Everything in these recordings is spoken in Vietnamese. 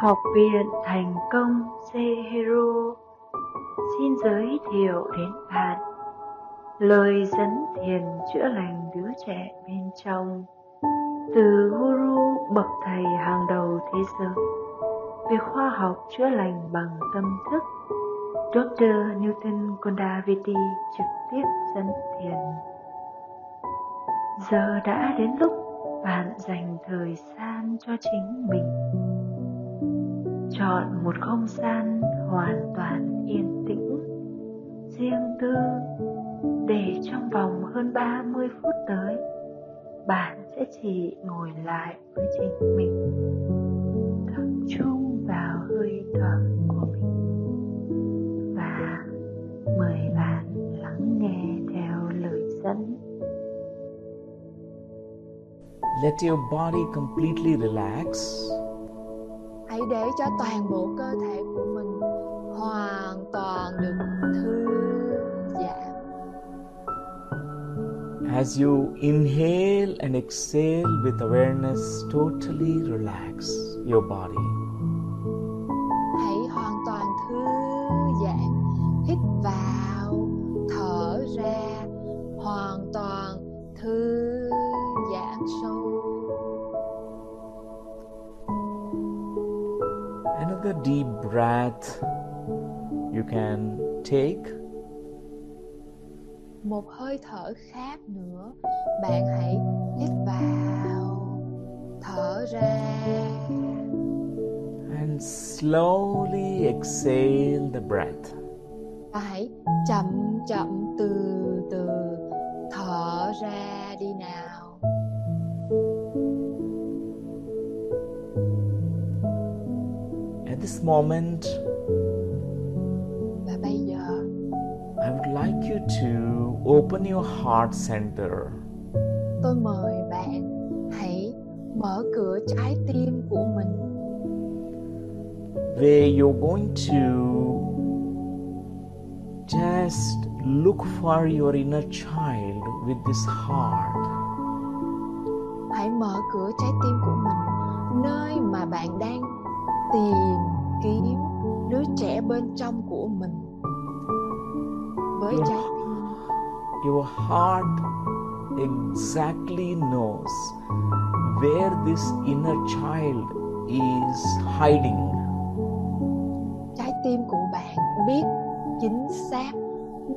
Học viện Thành công Hero xin giới thiệu đến bạn lời dẫn thiền chữa lành đứa trẻ bên trong từ guru bậc thầy hàng đầu thế giới về khoa học chữa lành bằng tâm thức Dr. Newton Kondaviti trực tiếp dẫn thiền. Giờ đã đến lúc bạn dành thời gian cho chính mình. Chọn một không gian hoàn toàn yên tĩnh, riêng tư để trong vòng hơn 30 phút tới bạn sẽ chỉ ngồi lại với chính mình tập trung vào hơi thở của mình và mời bạn lắng nghe theo lời dẫn Let your body completely relax. Hãy để cho toàn bộ cơ thể của mình hoàn toàn được thư giãn. As you inhale and exhale with awareness, totally relax your body. Deep breath you can take. Một hơi thở khác nữa, bạn hãy hít vào, thở ra. And slowly exhale the breath. Và hãy chậm chậm từ từ thở ra đi nào. This moment, Và bây giờ I would like you to open your heart center. tôi mời bạn hãy mở cửa trái tim của mình where you're going to just look for your inner child with this heart. hãy mở cửa trái tim của mình nơi mà bạn đang tìm kiếm đứa trẻ bên trong của mình với Your, trái tim your heart exactly knows where this inner child is hiding. trái tim của bạn biết chính xác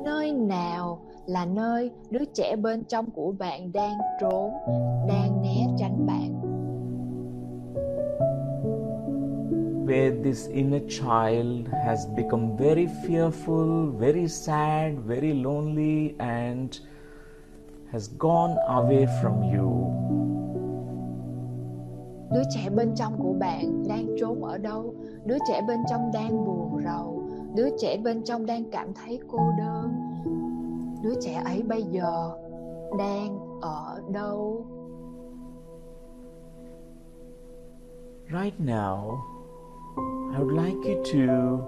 nơi nào là nơi đứa trẻ bên trong của bạn đang trốn đang né tránh Where this inner child has become very fearful, very sad, very lonely, and has gone away from you. đứa trẻ bên trong của bạn đang trốn ở đâu? Đứa trẻ bên trong đang buồn rầu. Đứa trẻ bên trong đang cảm thấy cô đơn. Đứa trẻ ấy bây giờ đang ở đâu? Right now, I would like you to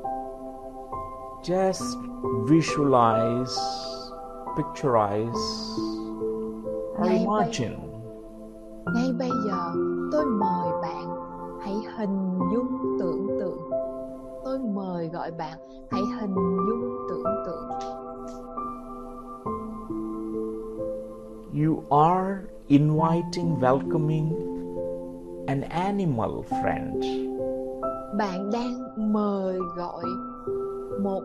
just visualize, picturize, or Ngay bây- imagine ngay bây giờ tôi mời bạn hãy hình dung tưởng tượng. Tôi mời gọi bạn hãy hình dung tưởng tượng. You are inviting, welcoming an animal friend. Bạn đang mời gọi một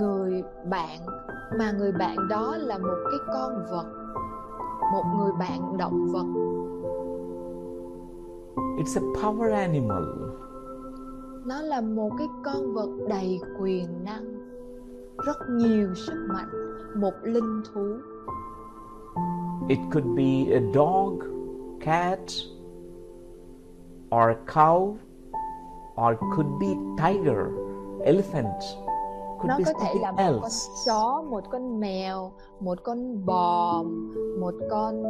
người bạn mà người bạn đó là một cái con vật một người bạn động vật. It's a power animal. nó là một cái con vật đầy quyền năng rất nhiều sức mạnh một linh thú. It could be a dog, cat, or a cow, or could be tiger, elephant, could nó be có thể là something một con else. chó một con mèo một con bò một con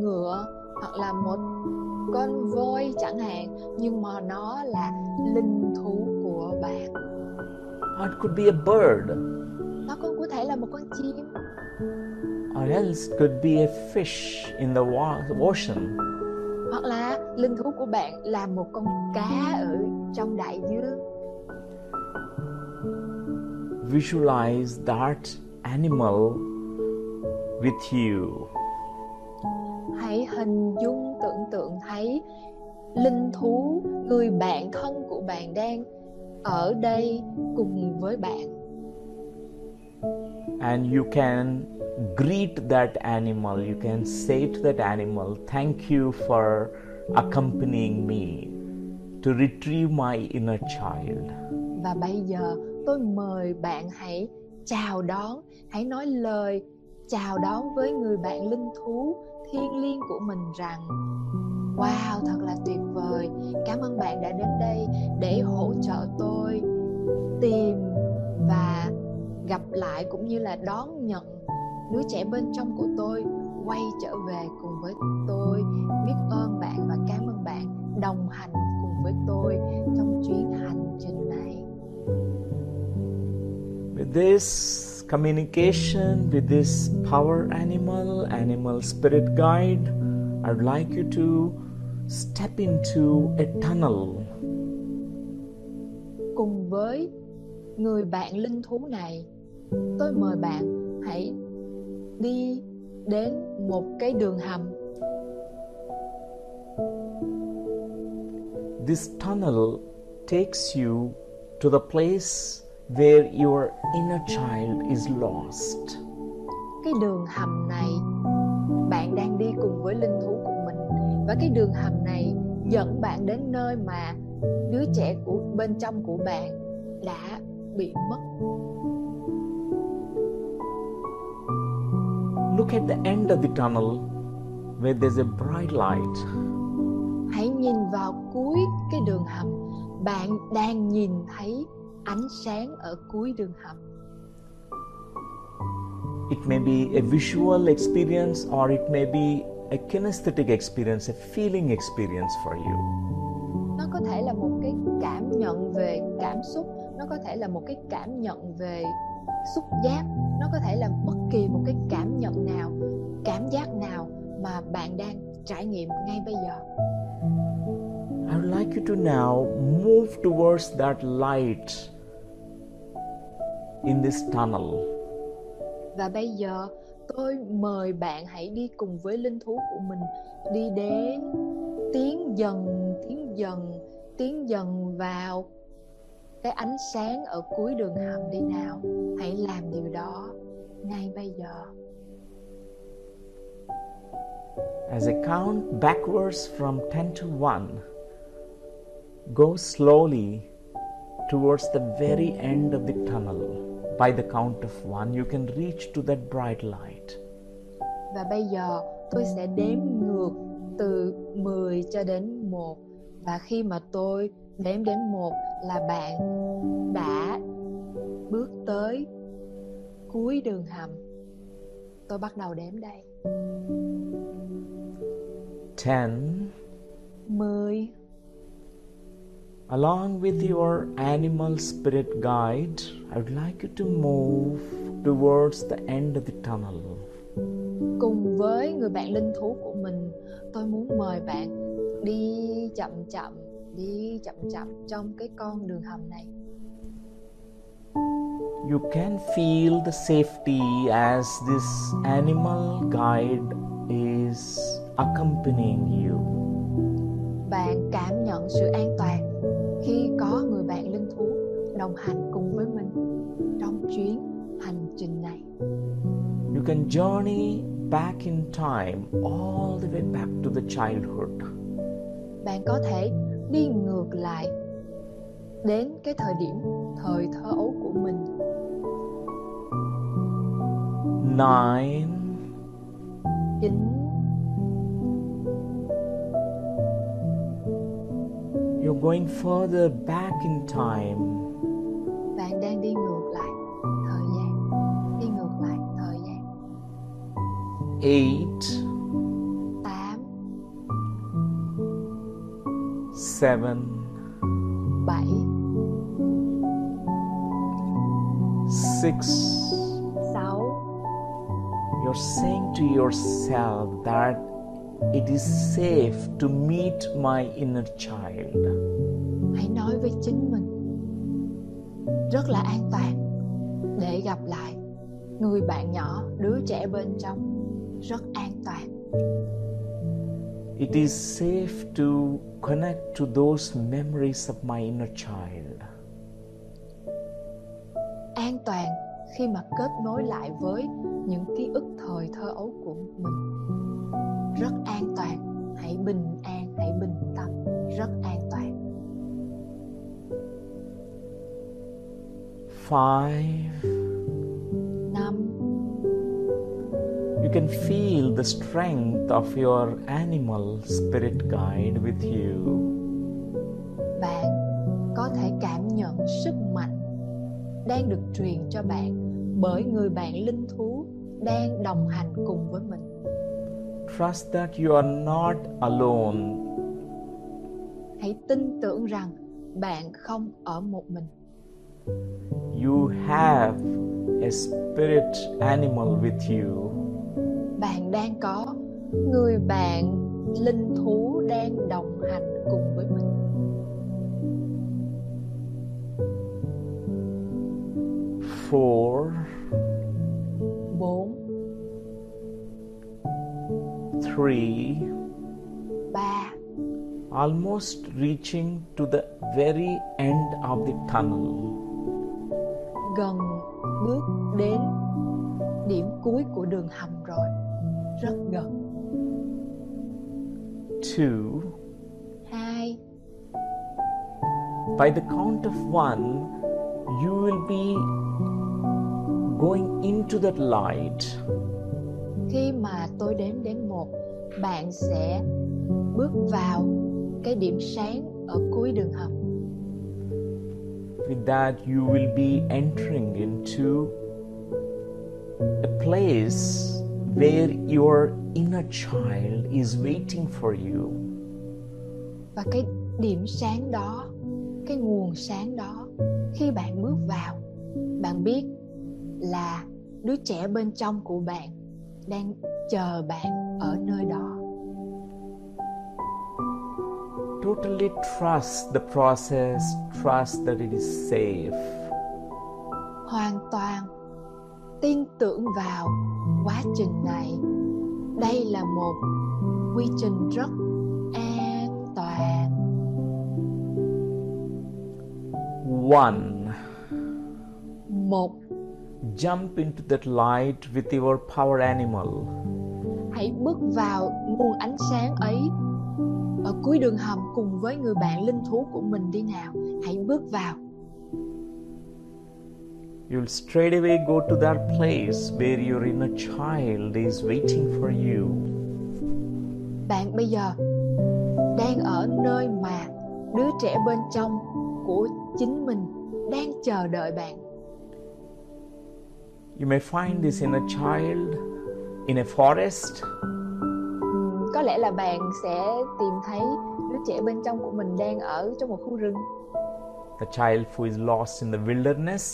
ngựa hoặc là một con voi chẳng hạn nhưng mà nó là linh thú của bạn Or it could be a bird, nó cũng có thể là một con chim or else could be a fish in the ocean. Hoặc là linh thú của bạn là một con cá ở trong đại dương. Visualize that animal with you. Hãy hình dung tưởng tượng thấy linh thú người bạn thân của bạn đang ở đây cùng với bạn and you can greet that animal, you can say to that animal, thank you for accompanying me to retrieve my inner child. Và bây giờ tôi mời bạn hãy chào đón, hãy nói lời chào đón với người bạn linh thú thiêng liêng của mình rằng, wow, thật là tuyệt vời. Cảm ơn bạn đã đến đây để hỗ trợ tôi tìm và gặp lại cũng như là đón nhận đứa trẻ bên trong của tôi quay trở về cùng với tôi. Biết ơn bạn và cảm ơn bạn đồng hành cùng với tôi trong chuyến hành trình này. With this communication with this power animal animal spirit guide i'd like you to step into a tunnel. Cùng với người bạn linh thú này tôi mời bạn hãy đi đến một cái đường hầm this tunnel takes you to the place where your inner child is lost. Cái đường hầm này bạn đang đi cùng với linh thú của mình và cái đường hầm này dẫn bạn đến nơi mà đứa trẻ của bên trong của bạn đã bị mất. Look at the end of the tunnel where there's a bright light. Hãy nhìn vào cuối cái đường hầm, bạn đang nhìn thấy ánh sáng ở cuối đường hầm. It may be a visual experience or it may be a kinesthetic experience, a feeling experience for you. Nó có thể là một cái cảm nhận về cảm xúc, nó có thể là một cái cảm nhận về xúc giác, nó có thể là bất kỳ một cái cảm nhận nào, cảm giác nào mà bạn đang trải nghiệm ngay bây giờ. I would like you to now move towards that light in this tunnel. Và bây giờ tôi mời bạn hãy đi cùng với linh thú của mình đi đến tiến dần tiến dần tiến dần vào cái ánh sáng ở cuối đường hầm đi nào hãy làm điều đó ngay bây giờ As I count backwards from 10 to 1, go slowly towards the very end of the tunnel. by the count of one, you can reach to that bright light. Và bây giờ tôi sẽ đếm ngược từ 10 cho đến 1 và khi mà tôi đếm đến 1 là bạn đã bước tới cuối đường hầm. Tôi bắt đầu đếm đây. 10 10 Along with your animal spirit guide, I would like you to move towards the end of the tunnel. Cùng với người bạn linh thú của mình, tôi muốn mời bạn đi chậm chậm, đi chậm chậm trong cái con đường hầm này. You can feel the safety as this animal guide is accompanying you. Bạn cảm nhận sự an toàn khi có người bạn linh thú đồng hành cùng với mình trong chuyến hành trình này. You can journey back in time all the way back to the childhood. Bạn có thể đi ngược lại đến cái thời điểm thời thơ ấu của mình. Nine. Chín You're going further back in time. Bạn đang đi ngược lại thời gian, đi ngược lại thời gian. Eight. Seven. Bảy. Six. Sáu. You're saying to yourself that it is safe to meet my inner child. hãy nói với chính mình rất là an toàn để gặp lại người bạn nhỏ đứa trẻ bên trong rất an toàn It is safe to connect to those memories of my inner child. an toàn khi mà kết nối lại với những ký ức thời thơ ấu của mình. Rất an toàn. Hãy bình an hãy bình tâm. Rất an toàn. Five, năm you can feel the strength of your animal spirit guide with you. bạn có thể cảm nhận sức mạnh đang được truyền cho bạn bởi người bạn linh thú đang đồng hành cùng với mình Trust that you are not alone. hãy tin tưởng rằng bạn không ở một mình You have a spirit animal with you. Bạn đang có người bạn linh thú đang đồng hành cùng với mình. Four, bốn. Three, ba. Almost reaching to the very end of the tunnel. gần bước đến điểm cuối của đường hầm rất gần. Two, hai. By the count of one, you will be going into that light. khi mà tôi đếm đến một bạn sẽ bước vào cái điểm sáng ở cuối đường hầm. With that, you will be entering into a place where your inner child is waiting for you. và cái điểm sáng đó cái nguồn sáng đó khi bạn bước vào bạn biết là đứa trẻ bên trong của bạn đang chờ bạn ở nơi đó Totally trust the process, trust that it is safe. hoàn toàn tin tưởng vào quá trình này. Đây là một quy trình rất an toàn. One, một. Jump into that light with your power animal. hãy bước vào nguồn ánh sáng ấy. Ở cuối đường hầm cùng với người bạn linh thú của mình đi nào. Hãy bước vào You'll straight away go to that place where your inner child is waiting for you. bạn bây giờ đang ở nơi mà đứa trẻ bên trong của chính mình đang chờ đợi bạn. You may find this inner child in a forest, có lẽ là bạn sẽ tìm thấy đứa trẻ bên trong của mình đang ở trong một khu rừng the child who is lost in the wilderness,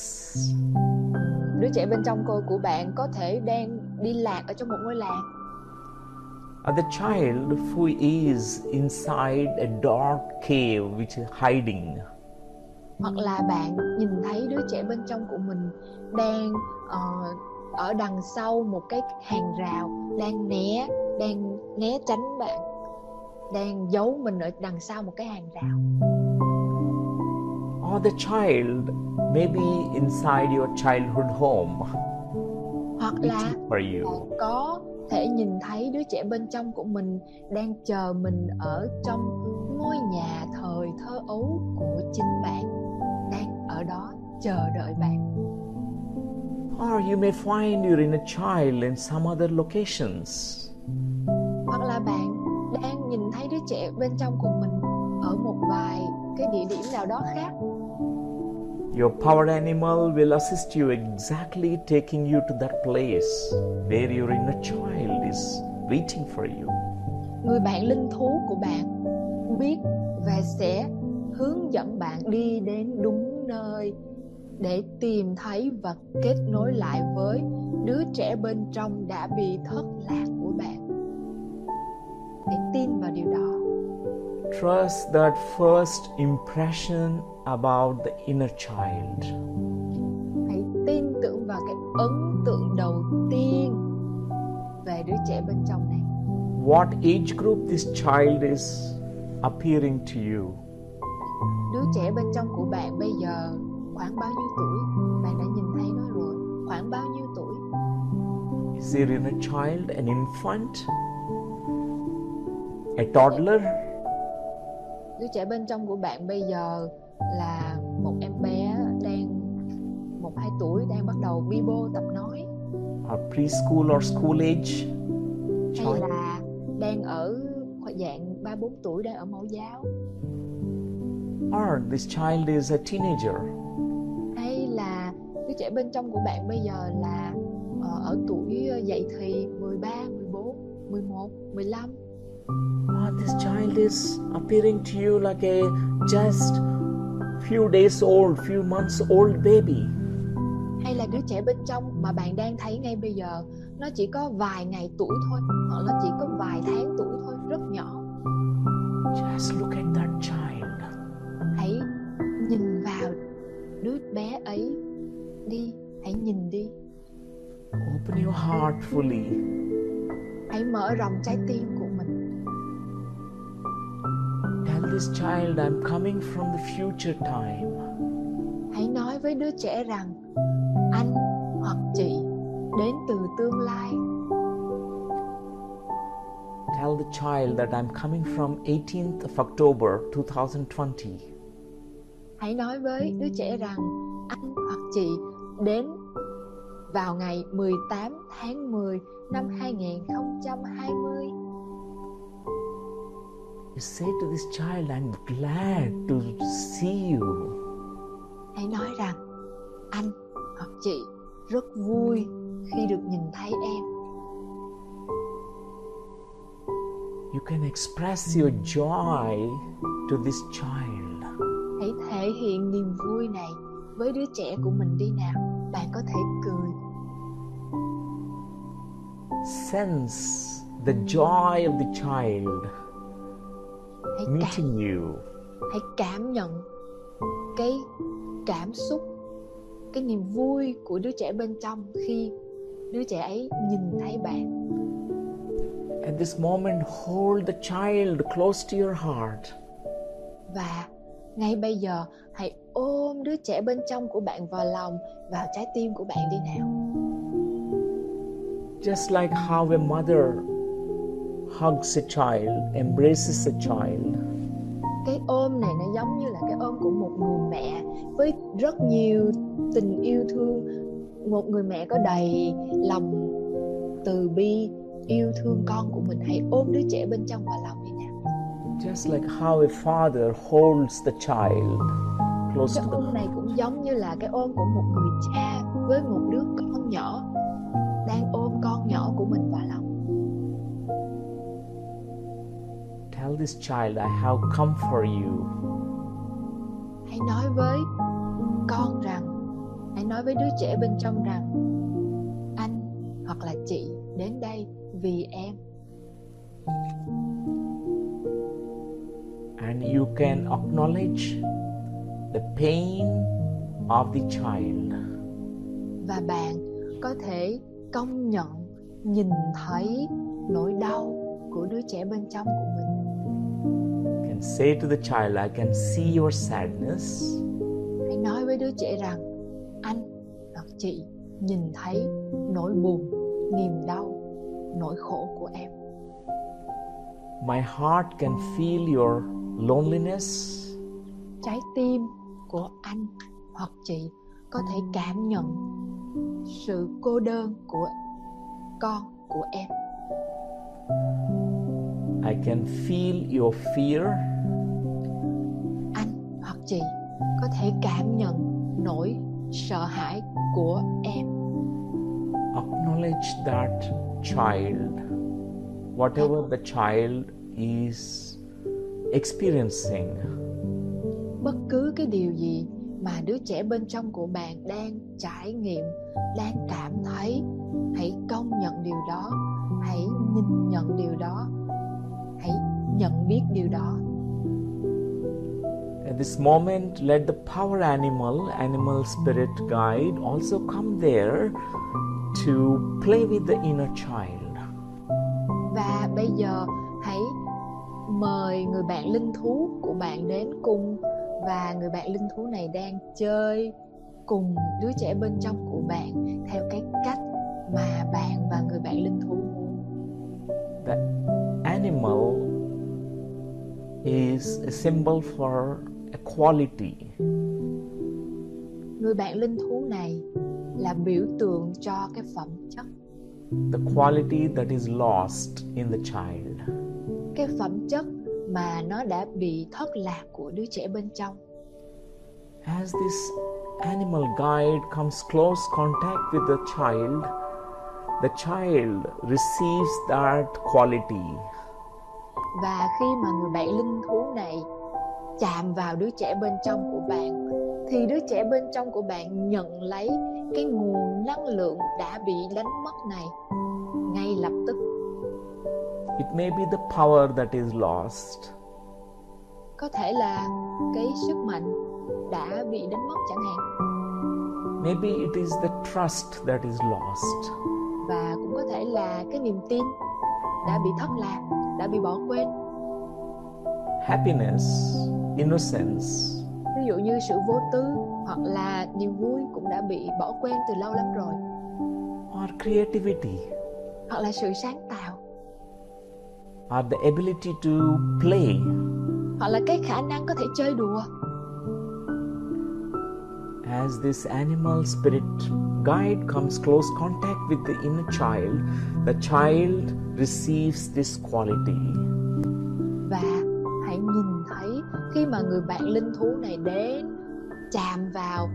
đứa trẻ bên trong cô của bạn có thể đang đi lạc ở trong một ngôi làng. Or the child who is inside a dark cave which is hiding. hoặc là bạn nhìn thấy đứa trẻ bên trong của mình đang ờ, ở đằng sau một cái hàng rào đang né đang né tránh bạn đang giấu mình ở đằng sau một cái hàng rào Or the child may be inside your childhood home, hoặc là waiting for you. bạn có thể nhìn thấy đứa trẻ bên trong của mình đang chờ mình ở trong ngôi nhà thời thơ ấu của chính bạn đang ở đó chờ đợi bạn Or you may find your inner child in some other locations. hoặc là bạn đang nhìn thấy đứa trẻ bên trong của mình ở một vài cái địa điểm nào đó khác Your power animal will assist you exactly taking you to that place where your inner child is waiting for you. người bạn linh thú của bạn biết và sẽ hướng dẫn bạn đi đến đúng nơi để tìm thấy và kết nối lại với đứa trẻ bên trong đã bị thất lạc của bạn hãy tin vào điều đó Trust that first impression about the inner child. hãy tin tưởng vào cái ấn tượng đầu tiên về đứa trẻ bên trong này What age group this child is appearing to you? đứa trẻ bên trong của bạn bây giờ khoảng bao nhiêu tuổi bạn đã nhìn thấy nó rồi khoảng bao nhiêu tuổi Is your inner child an infant? A toddler? đứa trẻ bên trong của bạn bây giờ là một em bé đang một hai tuổi đang bắt đầu bi bô tập nói Or preschool or school age? hay Child? là đang ở dạng ba bốn tuổi đang ở mẫu giáo Or this child is a teenager? hay là đứa trẻ bên trong của bạn bây giờ là ờ, ở tuổi dậy thì 13, 14, 11, 15 Or this child is appearing to you like a just few days old, few months old baby. hay là đứa trẻ bên trong mà bạn đang thấy ngay bây giờ nó chỉ có vài ngày tuổi thôi hoặc nó chỉ có vài tháng tuổi thôi rất nhỏ Just look at that child. hãy nhìn vào đứa bé ấy đi hãy nhìn đi Open your heart fully. hãy mở rộng trái tim của Tell this child, I'm coming from the future time. hãy nói với đứa trẻ rằng anh hoặc chị đến từ tương lai Tell the child that I'm coming from 18th of October 2020. hãy nói với đứa trẻ rằng anh hoặc chị đến vào ngày 18 tháng 10 năm 2020 You say to this child, I'm glad to see you. hãy nói rằng anh hoặc chị rất vui khi được nhìn thấy em You can express your joy to this child. hãy thể hiện niềm vui này với đứa trẻ của mình đi nào bạn có thể cười Sense the joy of the child hãy cảm meeting you. hãy cảm nhận cái cảm xúc cái niềm vui của đứa trẻ bên trong khi đứa trẻ ấy nhìn thấy bạn At this moment, hold the child close to your heart. và ngay bây giờ hãy ôm đứa trẻ bên trong của bạn vào lòng vào trái tim của bạn đi nào Just like how a mother hugs a child, embraces a child. cái ôm này nó giống như là cái ôm của một người mẹ với rất nhiều tình yêu thương. Một người mẹ có đầy lòng từ bi yêu thương con của mình hãy ôm đứa trẻ bên trong vào lòng đi nào. Just like how a father holds the child close cái to the ôm này cũng giống như là cái ôm của một người cha với một đứa con nhỏ đang ôm con nhỏ của mình vào lòng Tell this child, I have come for you. hãy nói với con rằng hãy nói với đứa trẻ bên trong rằng anh hoặc là chị đến đây vì em And you can acknowledge the pain of the child. và bạn có thể công nhận nhìn thấy nỗi đau của đứa trẻ bên trong của mình say to the child, I can see your sadness. hãy nói với đứa trẻ rằng anh hoặc chị nhìn thấy nỗi buồn niềm đau nỗi khổ của em My heart can feel your loneliness. trái tim của anh hoặc chị có thể cảm nhận sự cô đơn của con của em I can feel your fear. Chị có thể cảm nhận nỗi sợ hãi của em. Acknowledge that child, whatever the child is experiencing. bất cứ cái điều gì mà đứa trẻ bên trong của bạn đang trải nghiệm đang cảm thấy hãy công nhận điều đó hãy nhìn nhận điều đó hãy nhận biết điều đó At this moment, let the power animal, animal spirit guide, also come there to play with the inner child. và bây giờ hãy mời người bạn linh thú của bạn đến cùng và người bạn linh thú này đang chơi cùng đứa trẻ bên trong của bạn theo cái cách mà bạn và người bạn linh thú muốn The animal is a symbol for equality. người bạn linh thú này là biểu tượng cho cái phẩm chất the quality that is lost in the child. cái phẩm chất mà nó đã bị thất lạc của đứa trẻ bên trong As this animal guide comes close contact with the child, the child receives that quality. và khi mà người bạn linh thú này chạm vào đứa trẻ bên trong của bạn thì đứa trẻ bên trong của bạn nhận lấy cái nguồn năng lượng đã bị đánh mất này ngay lập tức. It may be the power that is lost, có thể là cái sức mạnh đã bị đánh mất chẳng hạn. Maybe it is the trust that is lost, và cũng có thể là cái niềm tin đã bị thất lạc đã bị bỏ quên happiness, innocence, ví dụ như sự vô tư hoặc là niềm vui cũng đã bị bỏ quên từ lâu lắm rồi. Or creativity, hoặc là sự sáng tạo. Or the ability to play. hoặc là cái khả năng có thể chơi đùa. As this animal spirit guide comes close contact with the inner child, the child receives this quality. và hãy nhìn thấy khi mà người bạn linh thú này đến chạm vào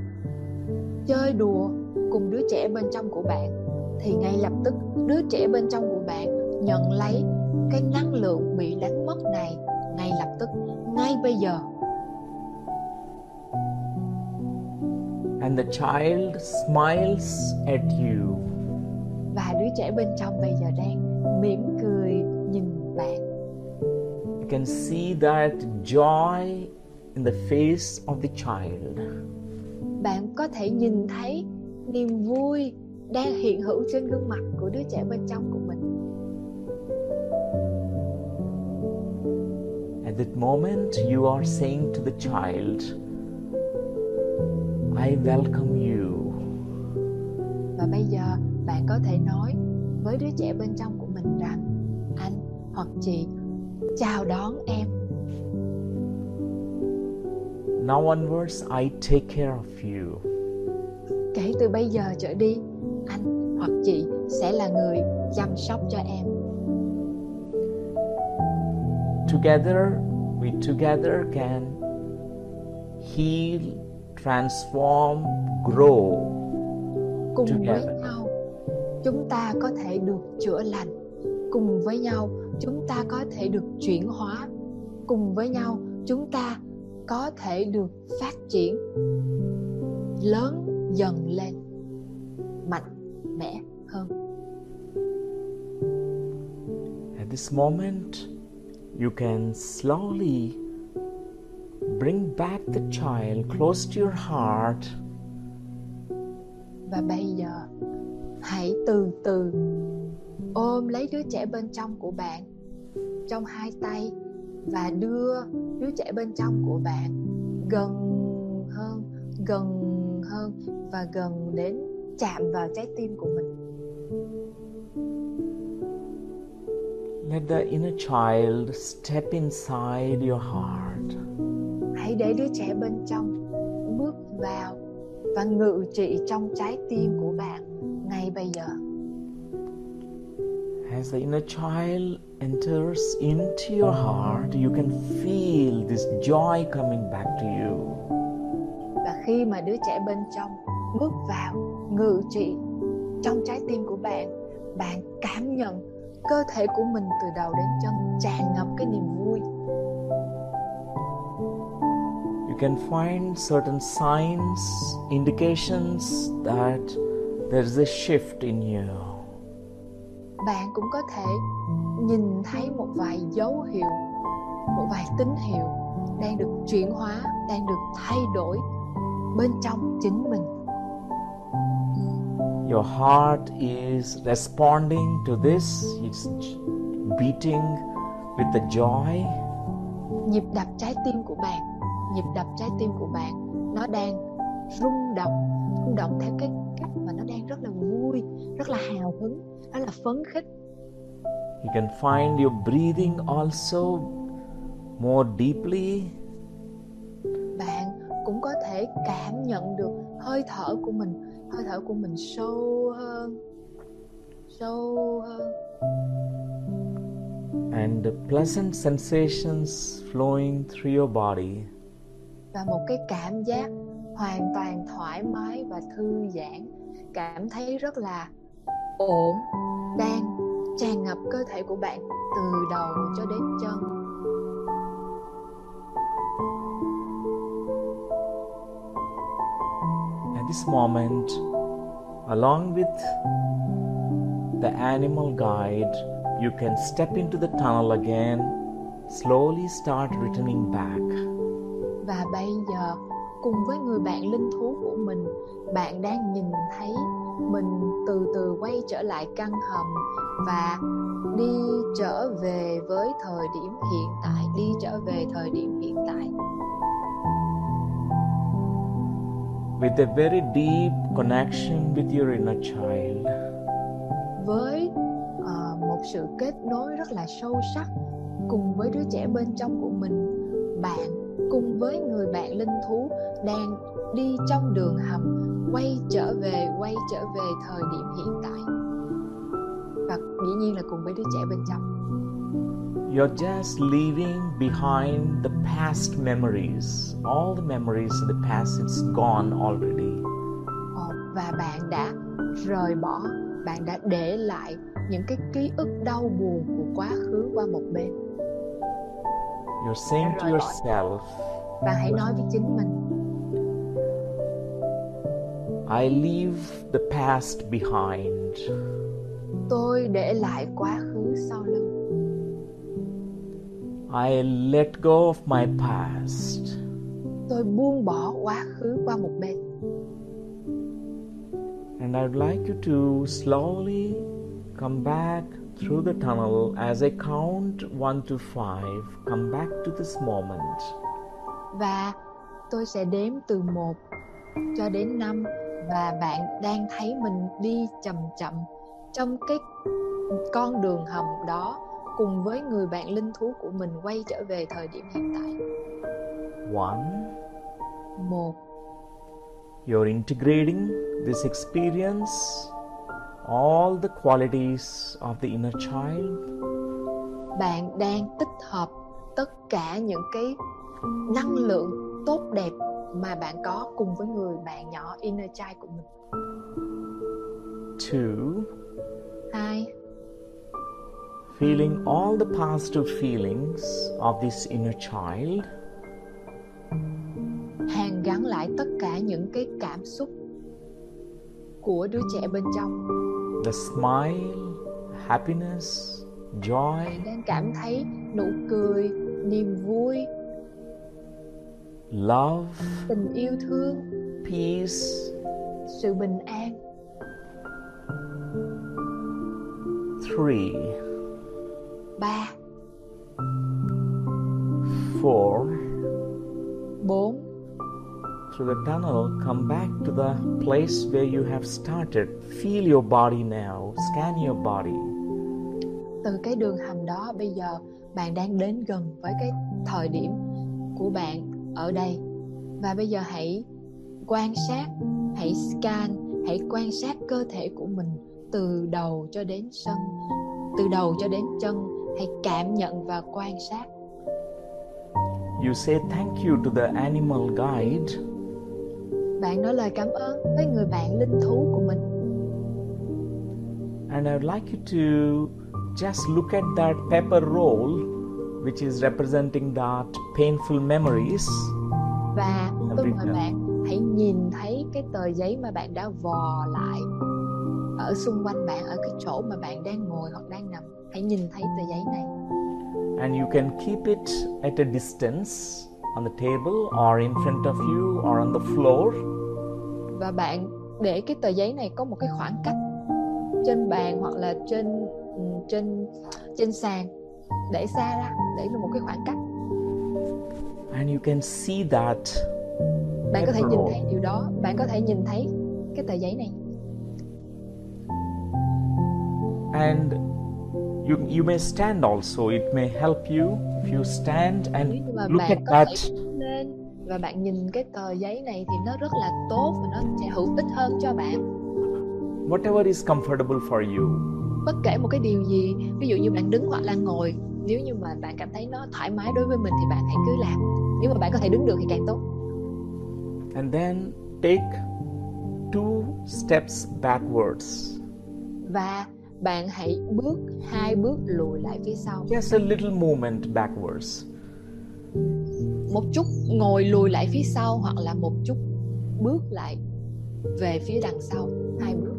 chơi đùa cùng đứa trẻ bên trong của bạn thì ngay lập tức đứa trẻ bên trong của bạn nhận lấy cái năng lượng bị đánh mất này ngay lập tức ngay bây giờ And the child smiles at you. và đứa trẻ bên trong bây giờ đang mỉm cười nhìn bạn can see that joy in the face of the child. bạn có thể nhìn thấy niềm vui đang hiện hữu trên gương mặt của đứa trẻ bên trong của mình At that moment, you are saying to the child, I welcome you. và bây giờ bạn có thể nói với đứa trẻ bên trong của mình rằng anh hoặc chị chào đón em Now onwards, I take care of you. kể từ bây giờ trở đi anh hoặc chị sẽ là người chăm sóc cho em Together, we together can heal, transform, grow cùng với together. nhau chúng ta có thể được chữa lành cùng với nhau chúng ta có thể được chuyển hóa cùng với nhau chúng ta có thể được phát triển lớn dần lên mạnh mẽ hơn. At this moment, you can slowly bring back the child close to your heart. Và bây giờ hãy từ từ ôm lấy đứa trẻ bên trong của bạn trong hai tay và đưa đứa trẻ bên trong của bạn gần hơn gần hơn và gần đến chạm vào trái tim của mình Let the inner child step inside your heart. hãy để đứa trẻ bên trong bước vào và ngự trị trong trái tim của bạn ngay bây giờ As the inner child enters into your heart, you can feel this joy coming back to you. và khi mà đứa trẻ bên trong bước vào ngự trị trong trái tim của bạn bạn cảm nhận cơ thể của mình từ đầu đến chân tràn ngập cái niềm vui You can find certain signs, indications that there is a shift in you. Bạn cũng có thể nhìn thấy một vài dấu hiệu một vài tín hiệu đang được chuyển hóa đang được thay đổi bên trong chính mình Your heart is responding to this, it's beating with the joy. nhịp đập trái tim của bạn nhịp đập trái tim của bạn nó đang rung động rung động theo cái cách mà nó đang rất là vui rất là hào hứng đó là phấn khích You can find your breathing also more deeply. bạn cũng có thể cảm nhận được hơi thở của mình hơi thở của mình sâu hơn sâu hơn and the pleasant sensations flowing through your body. và một cái cảm giác hoàn toàn thoải mái và thư giãn cảm thấy rất là ổn đang tràn ngập cơ thể của bạn từ đầu cho đến chân At this moment, along with the animal guide, you can step into the tunnel again, slowly start returning back. và bây giờ cùng với người bạn linh thú của mình bạn đang nhìn thấy mình từ từ quay trở lại căn hầm và đi trở về với thời điểm hiện tại đi trở về thời điểm hiện tại. With a very deep connection with your inner child. với ờ, một sự kết nối rất là sâu sắc cùng với đứa trẻ bên trong của mình. Bạn cùng với người bạn linh thú đang đi trong đường hầm quay trở về quay trở về thời điểm hiện tại và dĩ nhiên là cùng với đứa trẻ bên trong You're just leaving behind the past memories. All the memories of the past, it's gone already. Và bạn đã rời bỏ bạn đã để lại những cái ký ức đau buồn của quá khứ qua một bên You're saying to yourself, và hãy nói với chính mình I leave the past behind. tôi để lại quá khứ sau lưng I let go of my past. tôi buông bỏ quá khứ qua một bên And I'd like you to slowly come back through the tunnel as I count one to five. Come back to this moment. và tôi sẽ đếm từ 1 cho đến 5 và bạn đang thấy mình đi chậm chậm trong cái con đường hầm đó cùng với người bạn linh thú của mình quay trở về thời điểm hiện tại. One, Một, you're integrating this experience, all the qualities of the inner child, bạn đang tích hợp tất cả những cái năng lượng tốt đẹp mà bạn có cùng với người bạn nhỏ inner child của mình. two, Hai, feeling all the positive feelings of this inner child, hàn gắn lại tất cả những cái cảm xúc của đứa trẻ bên trong. The smile, happiness, joy, bạn đang cảm thấy nụ cười niềm vui love, tình yêu thương peace, sự bình an. three, ba. four, bốn. Through the tunnel, come back to the place where you have started. Feel your body now, scan your body. từ cái đường hầm đó bây giờ bạn đang đến gần với cái thời điểm của bạn ở đây. Và bây giờ hãy quan sát hãy scan hãy quan sát cơ thể của mình từ đầu cho đến chân từ đầu cho đến chân. Hãy cảm nhận và quan sát. You say thank you to the animal guide. bạn nói lời cảm ơn với người bạn linh thú của mình. And I would like you to just look at that paper roll, which is representing that painful memories. và tôi mời bạn hãy nhìn thấy cái tờ giấy mà bạn đã vò lại ở xung quanh bạn ở cái chỗ mà bạn đang ngồi hoặc đang nằm. Hãy nhìn thấy tờ giấy này. And you can keep it at a distance on the table or in front of you or on the floor. Và bạn để cái tờ giấy này có một cái khoảng cách trên bàn hoặc là trên ừ, trên trên sàn để xa ra để là một cái khoảng cách. And you can see that bạn có thể nhìn thấy điều đó. Bạn có thể nhìn thấy cái tờ giấy này. And you you may stand also. It may help you if you stand and look at that. lên và bạn nhìn cái tờ giấy này thì nó rất là tốt và nó sẽ hữu ích hơn cho bạn. Whatever is comfortable for you. Bất kể một cái điều gì ví dụ như bạn đứng hoặc là ngồi nếu như mà bạn cảm thấy nó thoải mái đối với mình thì bạn hãy cứ làm. Nếu mà bạn có thể đứng được thì càng tốt. And then take two steps backwards. Và bạn hãy bước hai bước lùi lại phía sau. Just a little movement backwards. Một chút ngồi lùi lại phía sau hoặc là một chút bước lại về phía đằng sau. Hai bước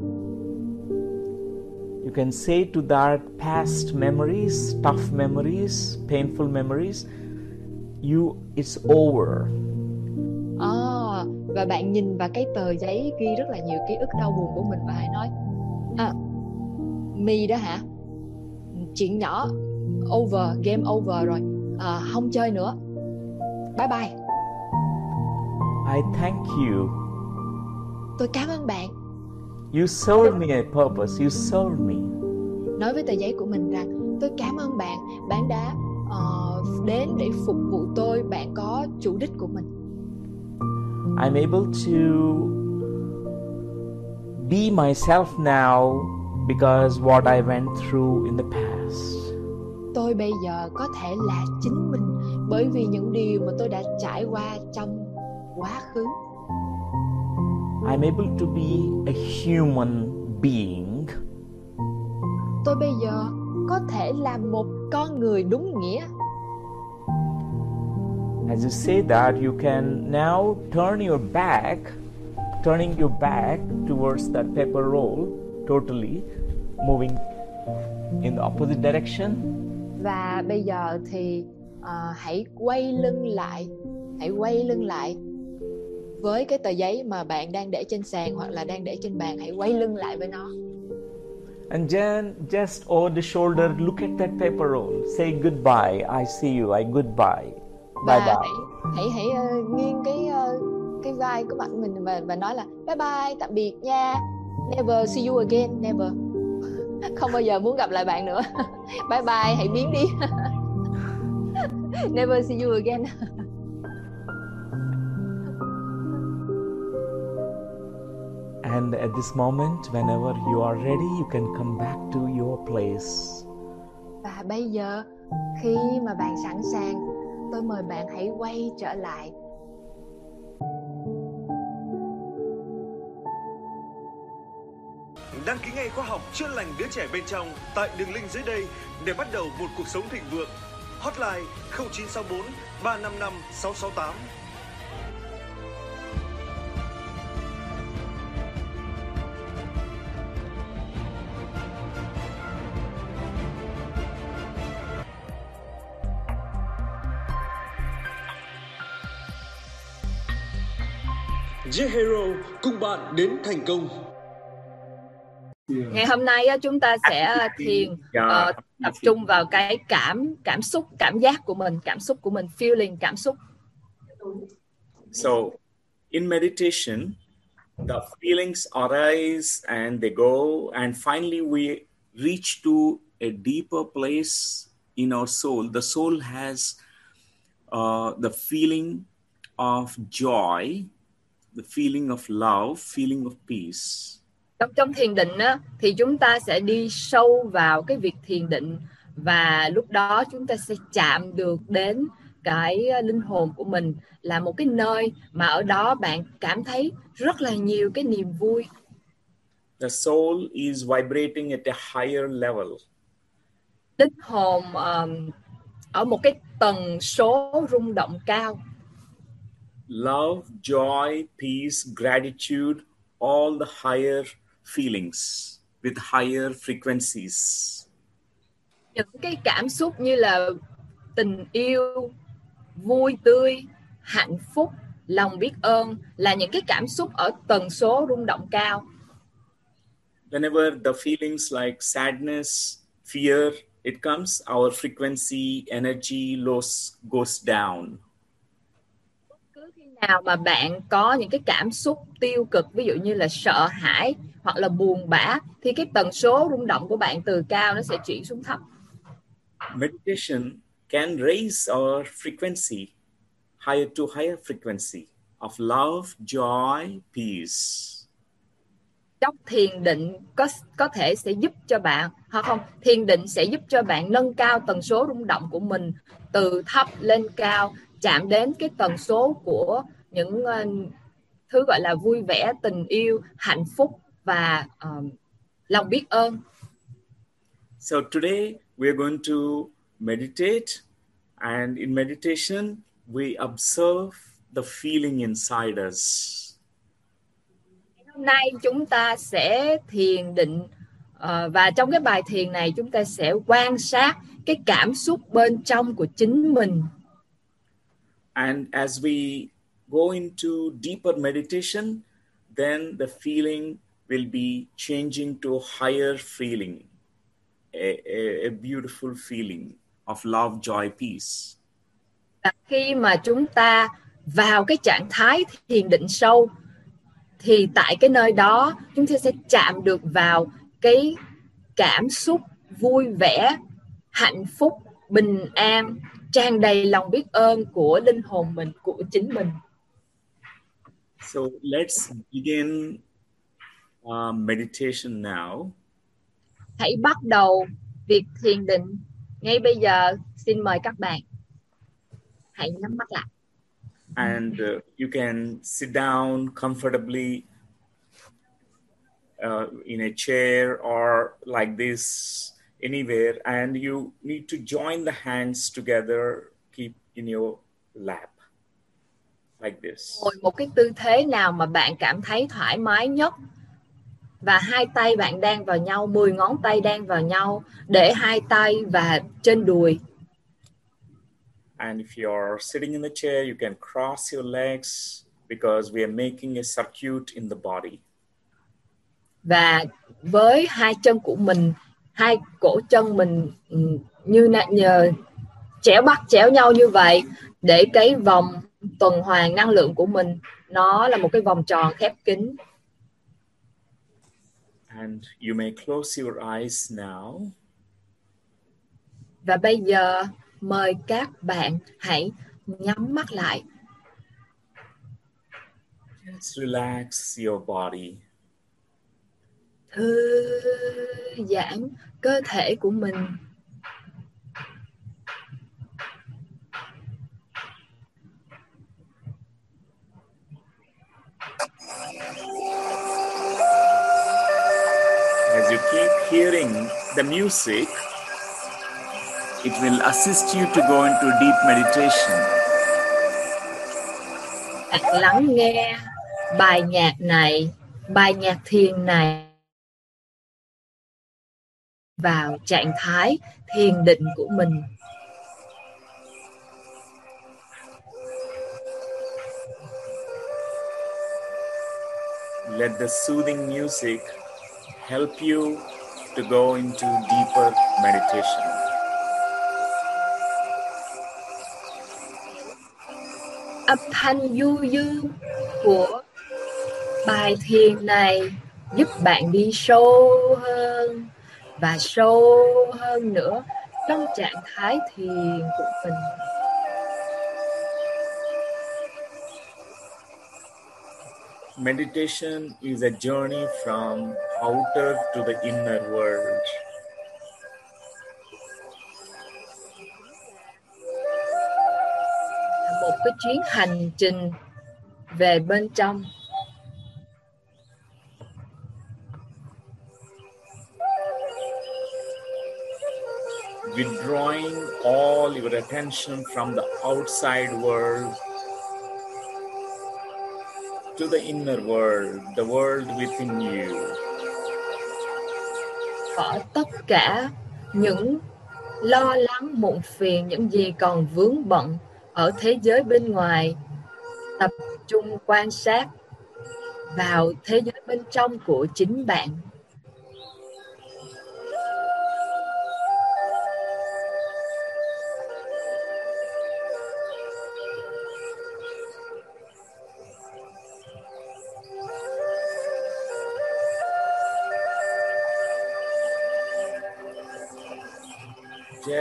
you can say to that past memories tough memories painful memories you it's over. À, và bạn nhìn vào cái tờ giấy ghi rất là nhiều ký ức đau buồn của mình và hãy nói à, mi đó hả? Chuyện nhỏ over game over rồi. À, không chơi nữa. Bye bye. I thank you. Tôi cảm ơn bạn you served me a purpose. You served me. Nói với tờ giấy của mình rằng tôi cảm ơn bạn. Bạn đã ờ, đến để phục vụ tôi. Bạn có chủ đích của mình. I'm able to be myself now because what i went through in the past. Tôi bây giờ có thể là chính mình bởi vì những điều mà tôi đã trải qua trong quá khứ i'm able to be a human being. Tôi bây giờ có thể là một con người đúng nghĩa. As you say that, you can now turn your back, turning your back towards that paper roll, totally moving in the opposite direction. và bây giờ thì ờ, hãy quay lưng lại hãy quay lưng lại với cái tờ giấy mà bạn đang để trên sàn hoặc là đang để trên bàn hãy quay lưng lại với nó And then just over the shoulder, look at that paper roll. Say goodbye. I see you. I goodbye. và Bye bye. hãy hãy hãy ờ, nghiêng cái ờ, cái vai của bạn mình và và nói là bye bye tạm biệt nha never see you again never không bao giờ muốn gặp lại bạn nữa bye bye hãy biến đi never see you again And at this moment, whenever you are ready, you can come back to your place. và bây giờ khi mà bạn sẵn sàng tôi mời bạn hãy quay trở lại Đăng ký ngay khóa học chữa lành đứa trẻ bên trong tại đường link dưới đây để bắt đầu một cuộc sống thịnh vượng. Hotline 0964 355 668. J-Hero cùng bạn đến thành công. ngày hôm nay chúng ta sẽ thiền ờ, tập trung vào cái cảm cảm xúc cảm giác của mình cảm xúc của mình feeling cảm xúc So, in meditation, the feelings arise and they go, and finally we reach to a deeper place in our soul. The soul has uh, the feeling of joy, the feeling of love, feeling of peace. trong trong thiền định á, thì chúng ta sẽ đi sâu vào cái việc thiền định và lúc đó chúng ta sẽ chạm được đến cái ờ, linh hồn của mình là một cái nơi mà ở đó bạn cảm thấy rất là nhiều cái niềm vui The soul is vibrating at a higher level. linh hồn ờm, ở một cái tần số rung động cao Love, joy, peace, gratitude, all the higher feelings. with higher frequencies. những cái cảm xúc như là tình yêu vui tươi hạnh phúc lòng biết ơn là những cái cảm xúc ở tần số rung động cao Whenever the feelings like sadness, fear, it comes, our frequency, energy loss goes down. Nào mà bạn có những cái cảm xúc tiêu cực ví dụ như là sợ hãi hoặc là buồn bã thì cái tần số rung động của bạn từ cao nó sẽ chuyển xuống thấp Meditation can raise our frequency higher to higher frequency of love, joy, peace. trong thiền định có có thể sẽ giúp cho bạn hoặc không thiền định sẽ giúp cho bạn nâng cao tần số rung động của mình từ thấp lên cao chạm đến cái tần số của những ờ, thứ gọi là vui vẻ tình yêu hạnh phúc và ờ, lòng biết ơn So today we are going to meditate, and in meditation, we observe the feeling inside us. hôm nay chúng ta sẽ thiền định ờ, và trong cái bài thiền này chúng ta sẽ quan sát cái cảm xúc bên trong của chính mình And as we go into deeper meditation, then the feeling will be changing to higher feeling, a, a, a beautiful feeling of love, joy, peace. Khi mà chúng ta vào cái trạng thái thiền định sâu thì tại cái nơi đó chúng ta sẽ chạm được vào cái cảm xúc vui vẻ hạnh phúc bình an tràn đầy lòng biết ơn của linh hồn mình của chính mình. So let's begin uh, meditation now. hãy bắt đầu việc thiền định. Ngay bây giờ xin mời các bạn. Hãy nhắm mắt lại. And uh, you can sit down comfortably uh, in a chair or like this anywhere and you need to join the hands together keep in your lap like this. Ngồi một cái tư thế nào mà bạn cảm thấy thoải mái nhất? Và hai tay bạn đang vào nhau 10 ngón tay đang vào nhau để hai tay và trên đùi. And if you're sitting in the chair you can cross your legs because we are making a circuit in the body. Và với hai chân của mình hai cổ chân mình ừ, như nè- nhờ chéo bắt chéo nhau như vậy để cái vòng tuần hoàn năng lượng của mình nó là một cái vòng tròn khép kín. And you may close your eyes now. Và bây giờ mời các bạn hãy nhắm mắt lại. Just relax your body. Thư giãn cơ thể của mình As you keep hearing the music, it will assist you to go into deep meditation. lắng nghe bài nhạc này bài nhạc thiền này vào trạng thái thiền định của mình Let the soothing music help you to go into deeper meditation. âm thanh du dương của bài thiền này giúp bạn đi sâu hơn và sâu hơn nữa trong trạng thái thiền của mình Meditation is a journey from outer to the inner world. một cái chuyến hành trình về bên trong withdrawing all your attention from the outside world to the inner world, the world within you. bỏ tất cả những lo lắng muộn phiền những gì còn vướng bận ở thế giới bên ngoài tập trung quan sát vào thế giới bên trong của chính bạn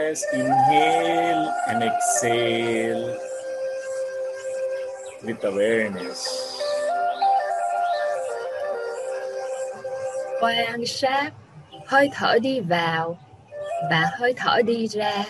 Just inhale and exhale with awareness. quan sát, hơi thở đi vào và hơi thở đi ra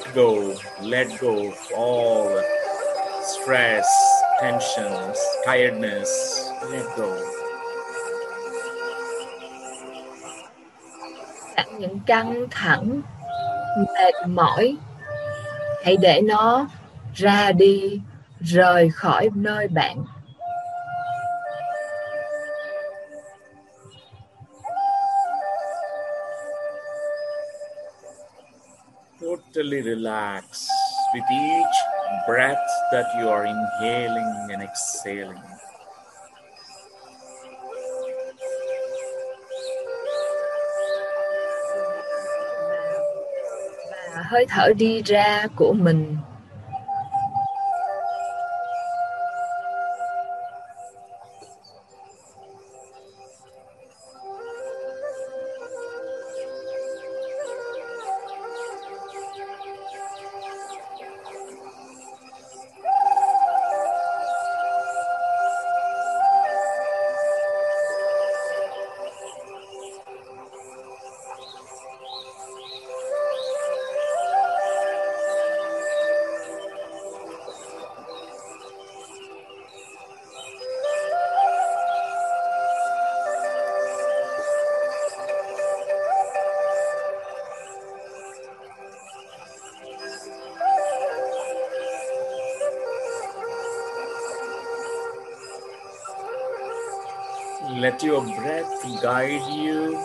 Let go, let go of all stress, tensions, tiredness. Let go. Cả những căng thẳng mệt mỏi hãy để nó ra đi rời khỏi nơi bạn Totally relax with each breath that you are inhaling and exhaling. hơi thở đi ra của mình Let your breath guide you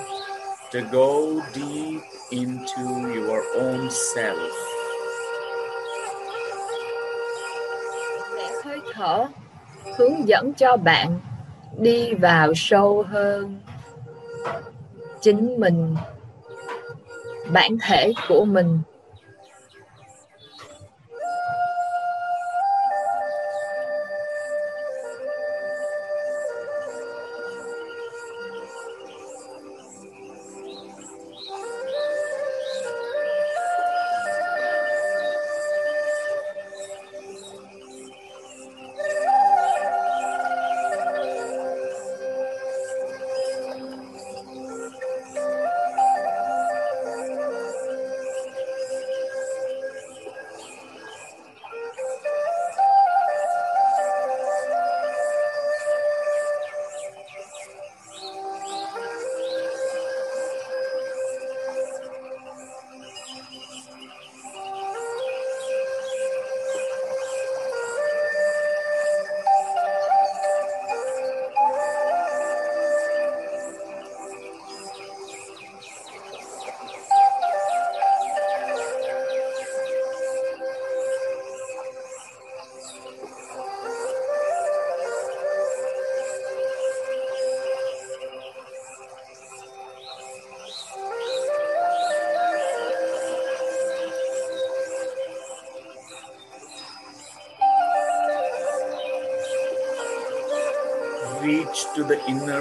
to go deep into your own self. để hơi thở, hướng dẫn cho bạn đi vào sâu hơn chính mình, bản thể của mình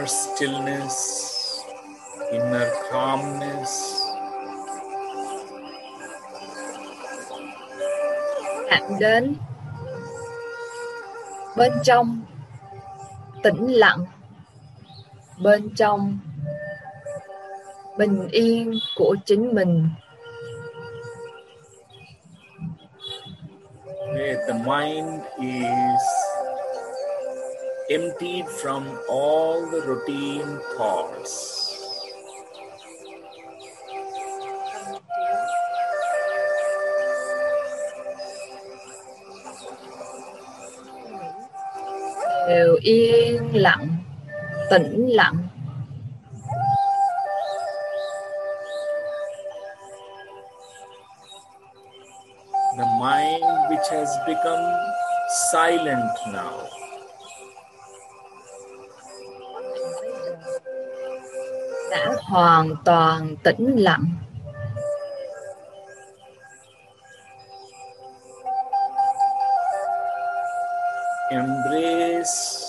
inner stillness, inner calmness. chạm đến bên trong tĩnh lặng bên trong bình yên của chính mình Where the mind is emptied from all the routine thoughts. đều yên lặng tĩnh lặng The mind which has become silent now. Hoàn toàn tĩnh lặng Embrace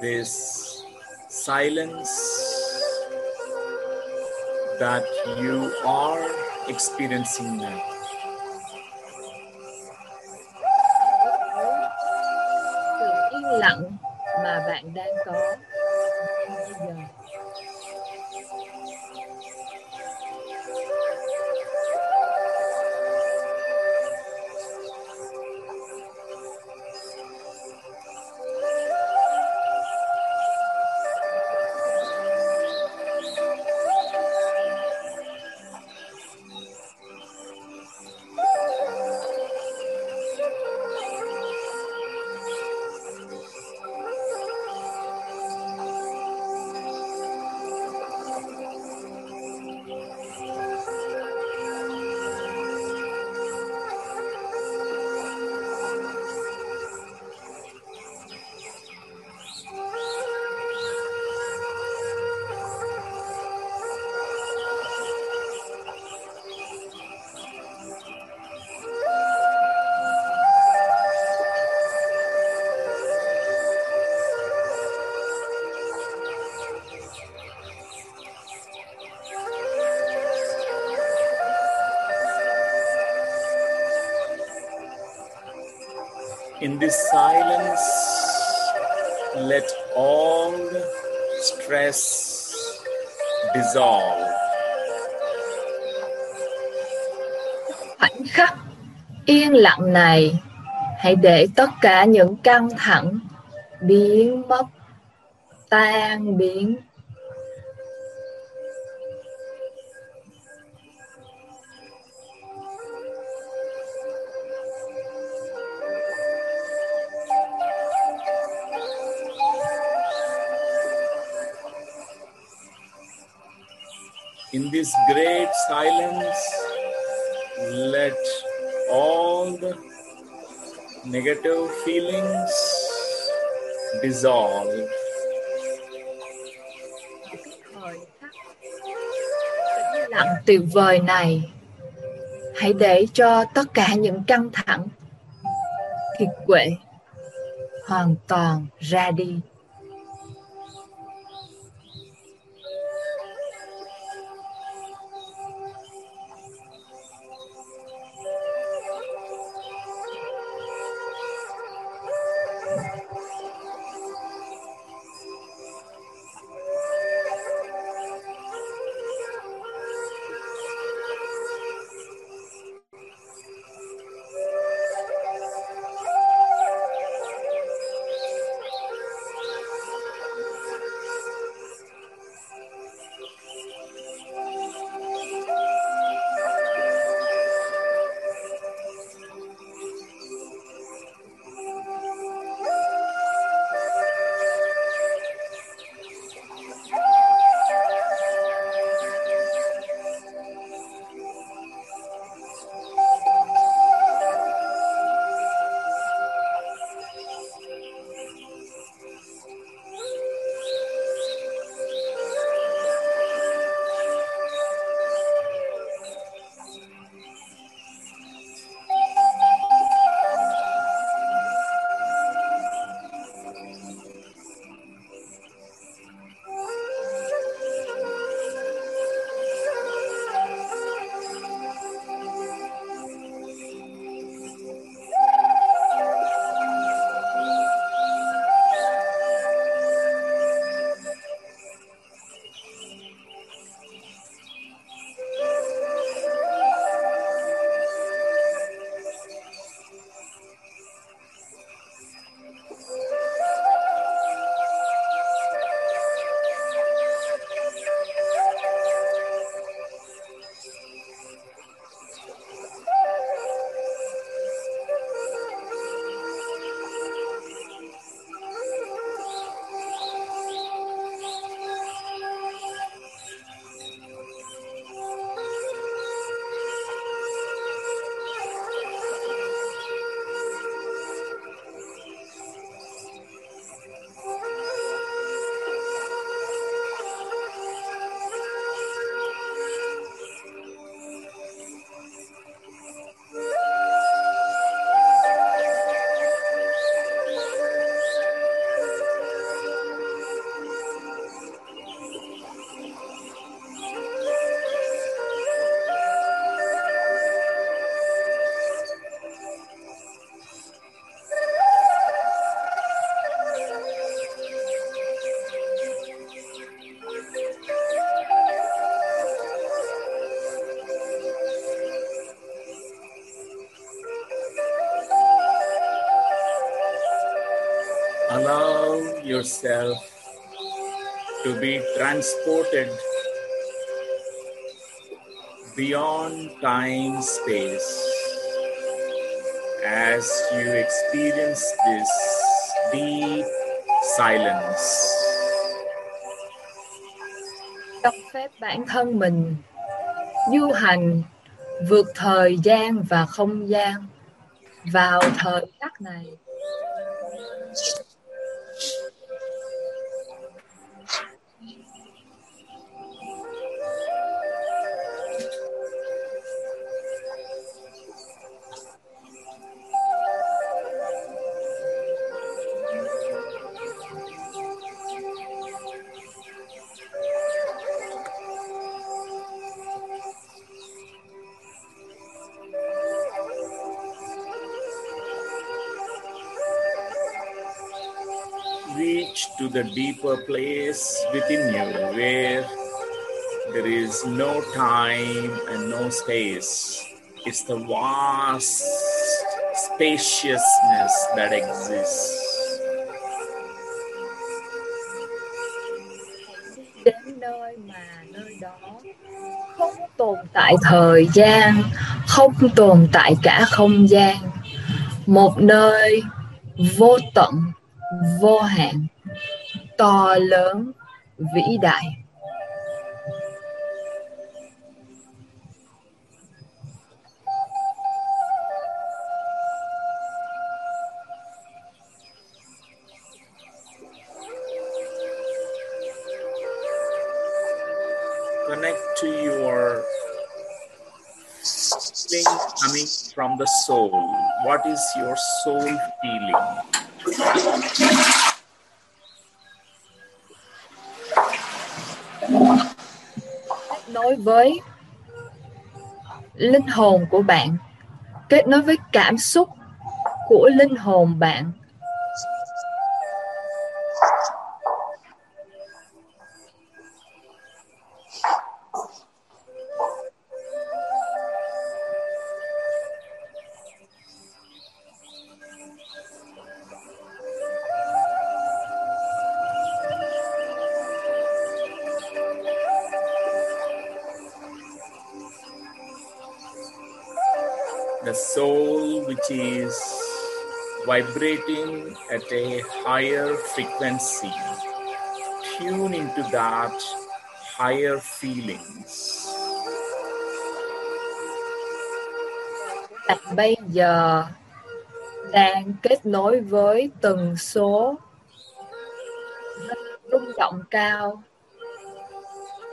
this silence that you are experiencing now. Này hãy để tất cả những căng thẳng biến mất tan biến. In this great silence, negative feelings dissolve. lặng tuyệt vời này hãy để cho tất cả những căng thẳng, kiệt quệ hoàn toàn ra đi yourself to be transported beyond time, space as you experience this deep silence. cho phép bản thân mình du hành vượt thời gian và không gian vào thời to the deeper place within you, where there is no time and no space. It's the vast spaciousness that exists. đến nơi mà nơi đó không tồn tại thời gian, không tồn tại cả không gian một nơi vô tận, vô hạn to lớn vĩ đại Connect to your coming from the soul. What is your soul feeling? Nối với linh hồn của bạn, kết nối với cảm xúc của linh hồn bạn. Vibrating at a higher frequency, tune into that higher feelings. bây giờ đang kết nối với tần số rung động cao.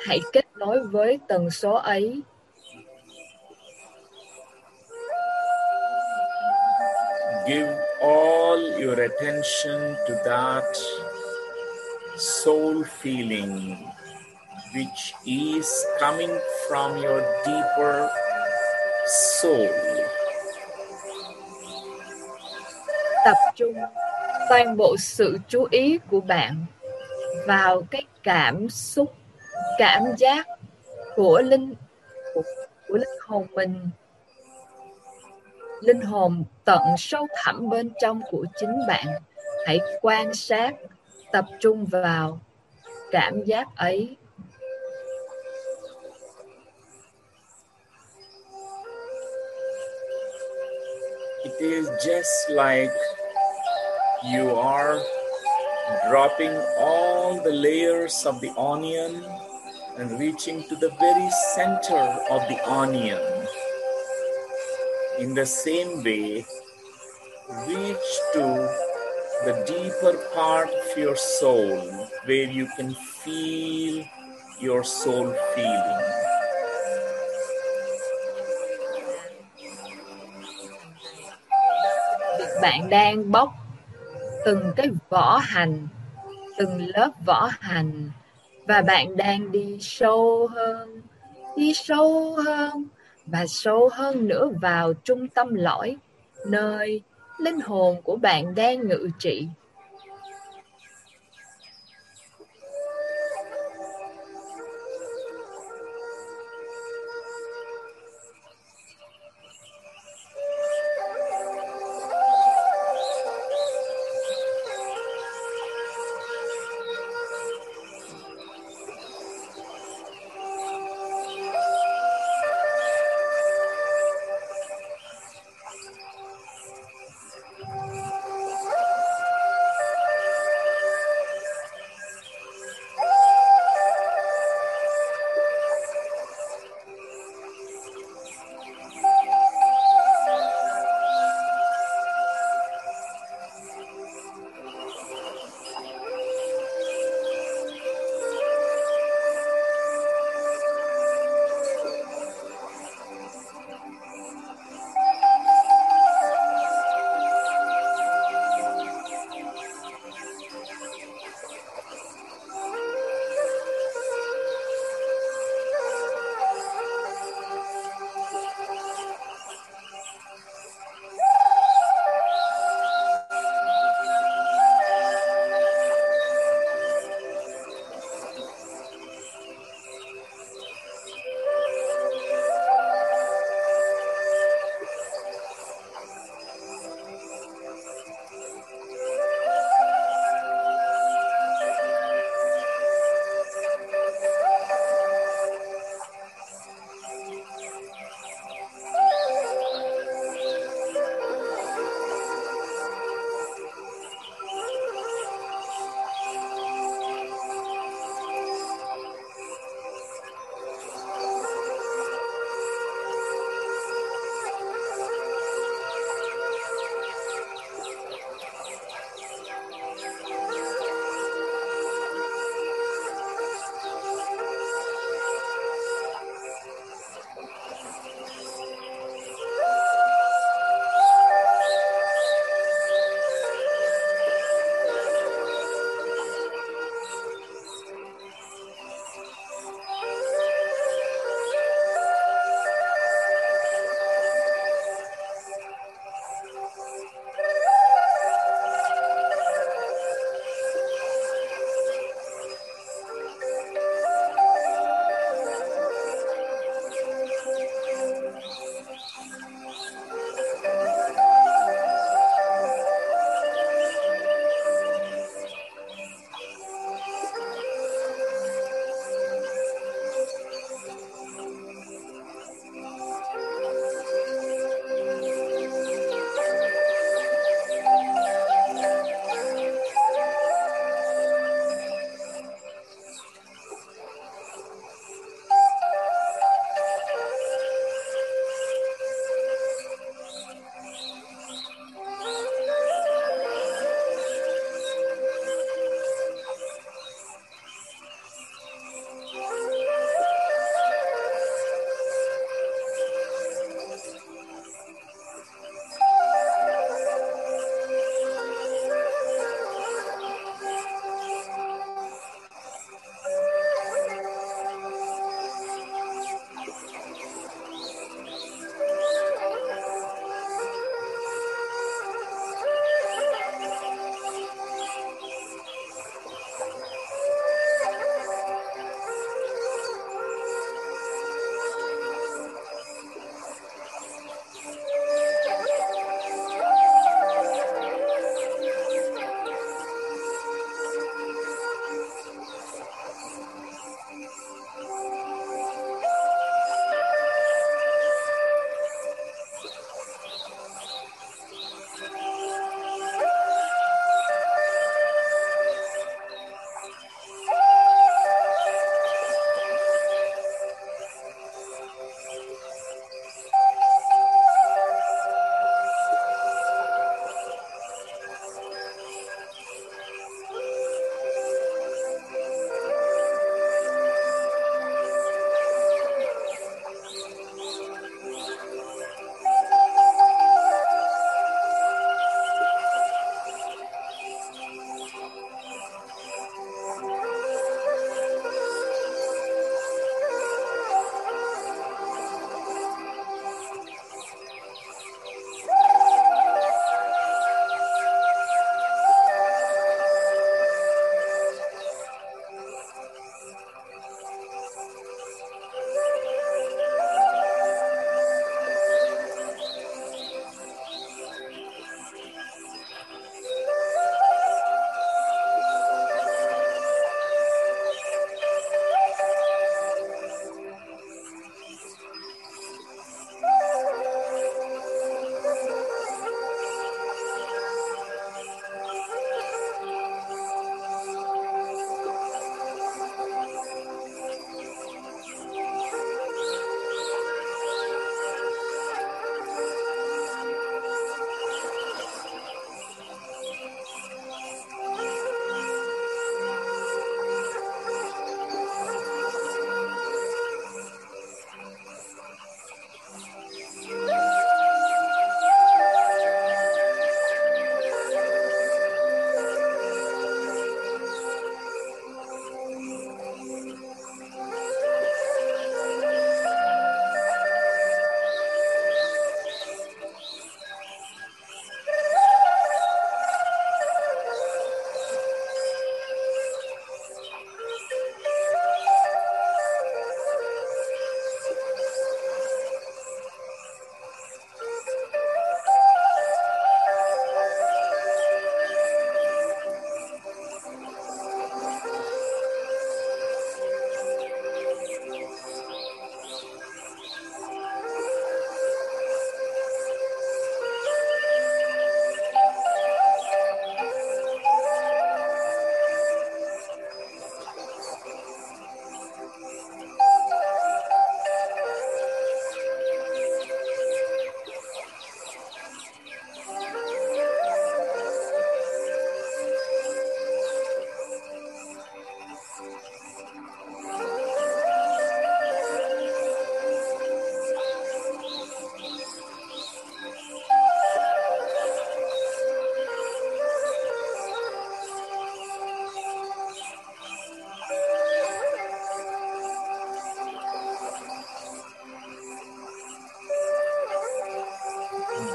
Hãy kết nối với tần số ấy. Give all your attention to that soul feeling, which is coming from your deeper soul. tập trung toàn bộ sự chú ý của bạn vào cái cảm xúc cảm giác của linh của, của linh hồn mình linh hồn tận sâu thẳm bên trong của chính bạn hãy quan sát, tập trung vào cảm giác ấy It is just like you are dropping all the layers of the onion and reaching to the very center of the onion. In the same way, reach to the deeper part of your soul where you can feel your soul feeling. bạn đang bóc từng cái vỏ hành từng lớp vỏ hành và bạn đang đi sâu hơn đi sâu hơn và sâu hơn nữa vào trung tâm lõi, nơi linh hồn của bạn đang ngự trị.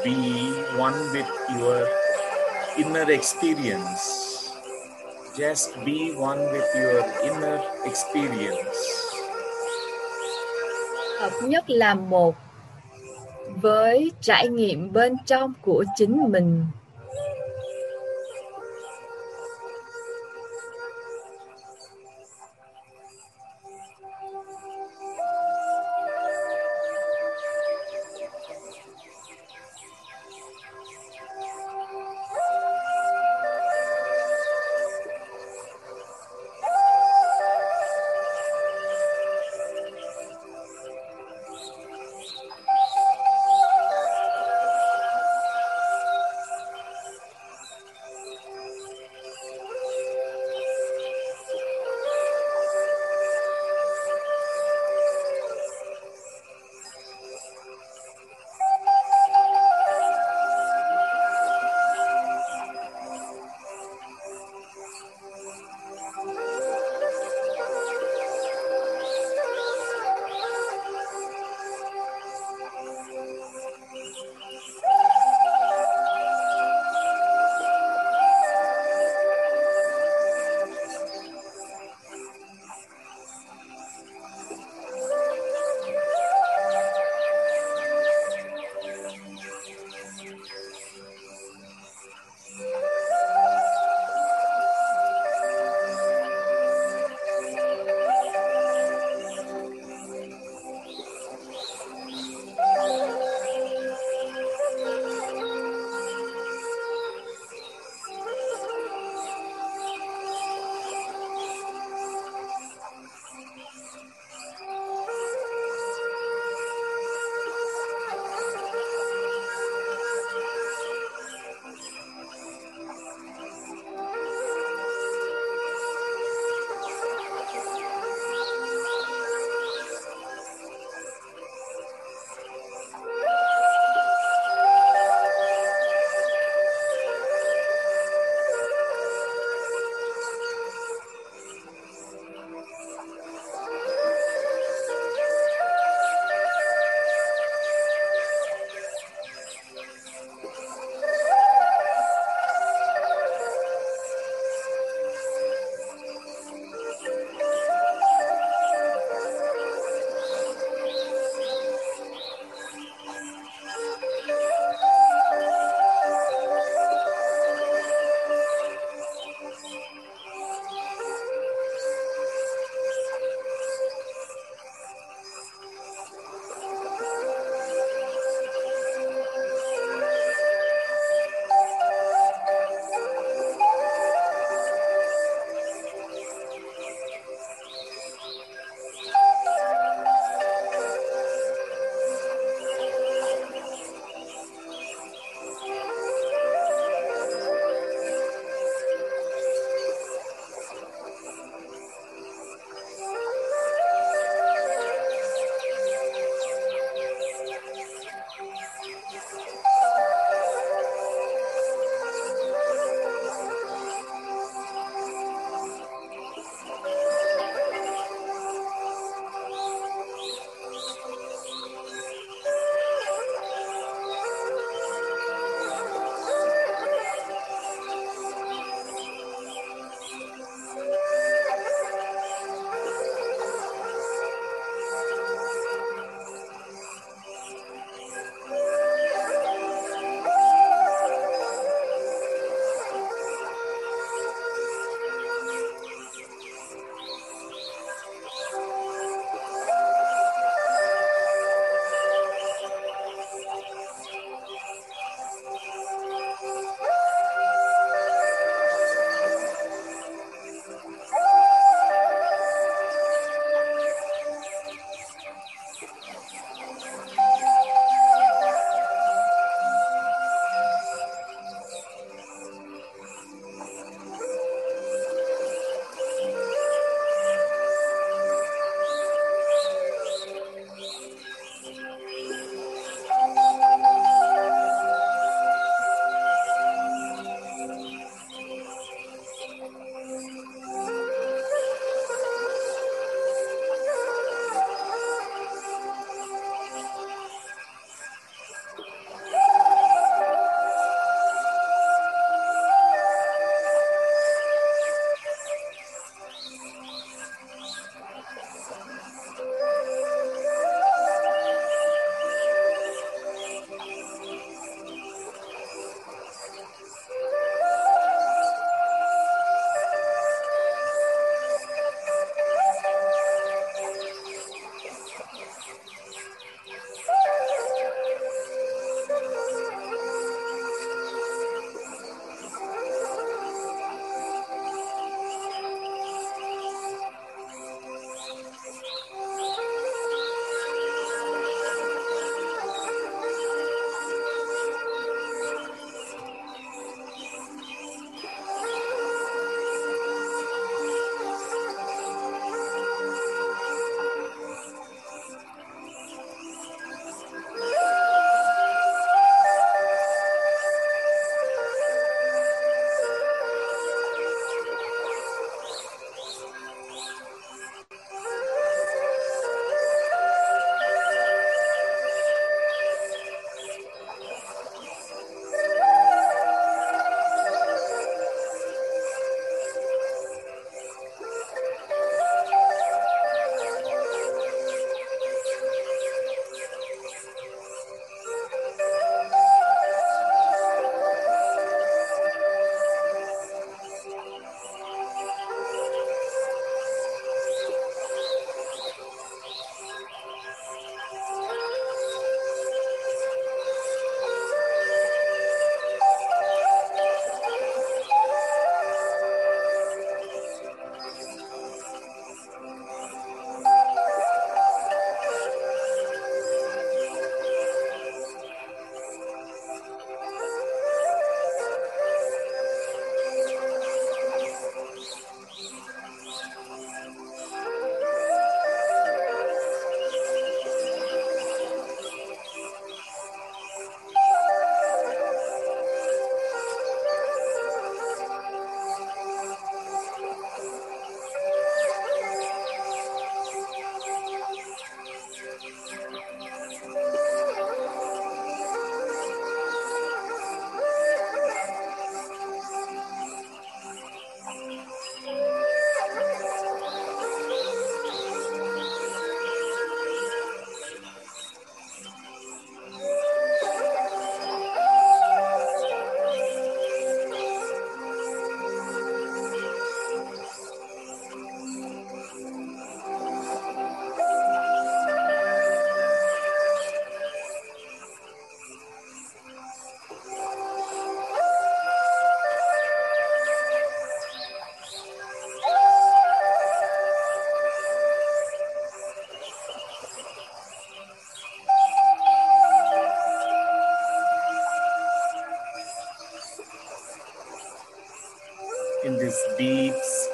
Be one with your inner experience. Just be one with your inner experience. hợp nhất là một với trải nghiệm bên trong của chính mình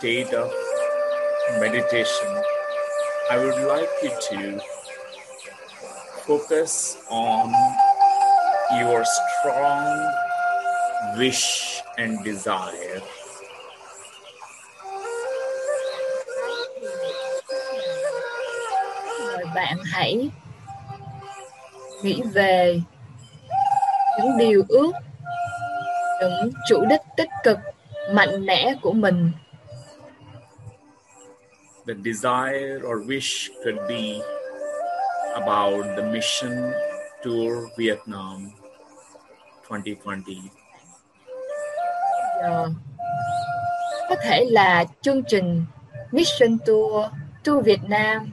state of meditation, I would like you to focus on your strong wish and desire. Bạn hãy nghĩ về những điều ước, những chủ đích tích cực, mạnh mẽ của mình. Desire or wish could be about the mission tour Vietnam 2020. Yeah. có thể là chương trình Mission Tour Tour Việt Nam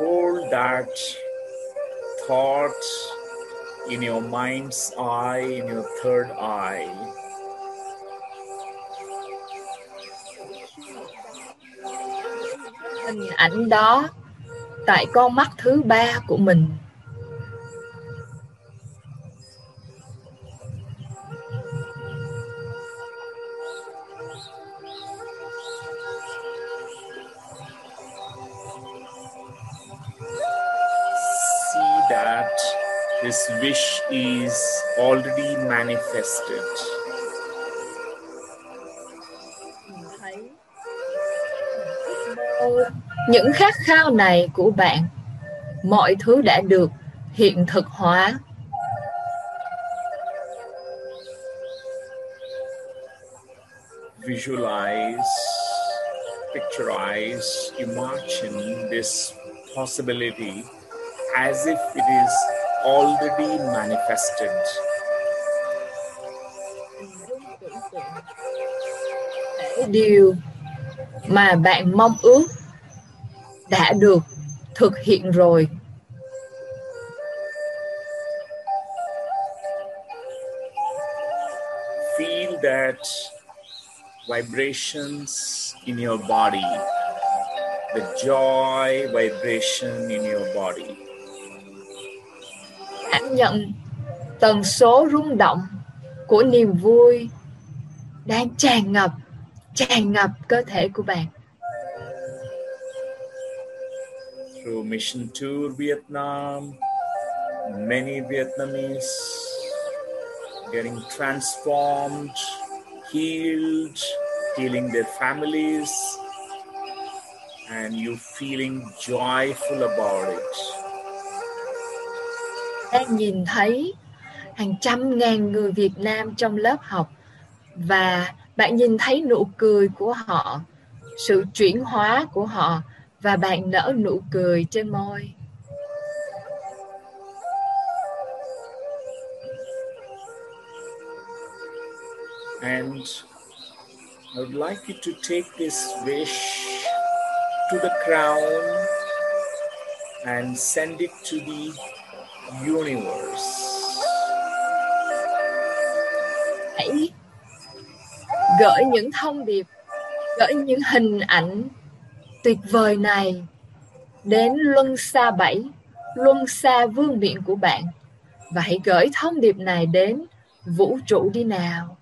Hold that thought in your mind's eye, in your third eye. Hình ảnh đó tại con mắt thứ ba của mình. Khát khao này của bạn mọi thứ đã được hiện thực hóa Visualize, picturize, imagine this possibility as if it is already manifested. điều mà bạn mong ước đã được thực hiện rồi. Feel that vibrations in your body, the joy vibration in your body. cảm nhận tần số rung động của niềm vui đang tràn ngập tràn ngập cơ thể của bạn Through Mission Tour Vietnam, many Vietnamese getting transformed, healed, healing their families, and you feeling joyful about it. đang nhìn thấy hàng trăm ngàn người Việt Nam trong lớp học và bạn nhìn thấy nụ cười của họ, sự chuyển hóa của họ và bạn nở nụ cười trên môi. And I would like you to take this wish to the crown and send it to the universe. Hãy gửi những thông điệp, gửi những hình ảnh tuyệt vời này đến luân xa bảy, luân xa vương miện của bạn và hãy gửi thông điệp này đến vũ trụ đi nào.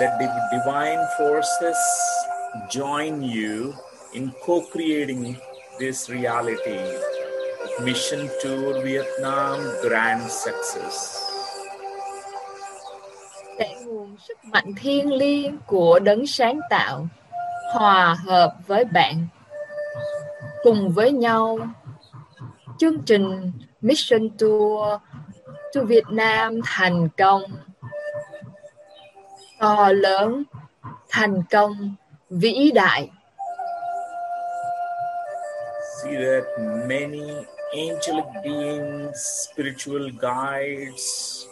Let the divine forces join you in co creating this reality. Mission Tour Vietnam Grand Success. để nguồn sức mạnh thiêng liêng của đấng sáng tạo hòa hợp với bạn cùng với nhau. Chương trình Mission Tour to Việt Nam thành công. To lớn thành công vĩ đại. See that many angelic beings, spiritual guides,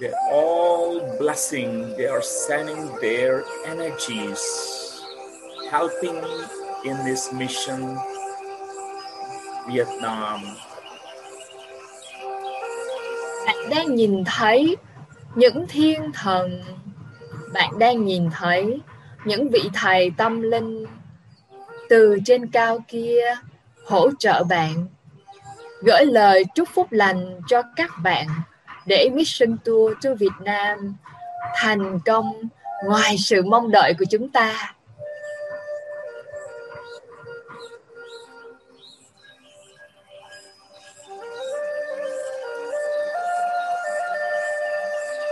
they're all blessing, they are sending their energies, helping in this mission, Vietnam. bạn đang nhìn thấy những thiên thần bạn đang nhìn thấy những vị thầy tâm linh từ trên cao kia hỗ trợ bạn gửi lời chúc phúc lành cho các bạn để mission tour to Việt Nam thành công ngoài sự mong đợi của chúng ta.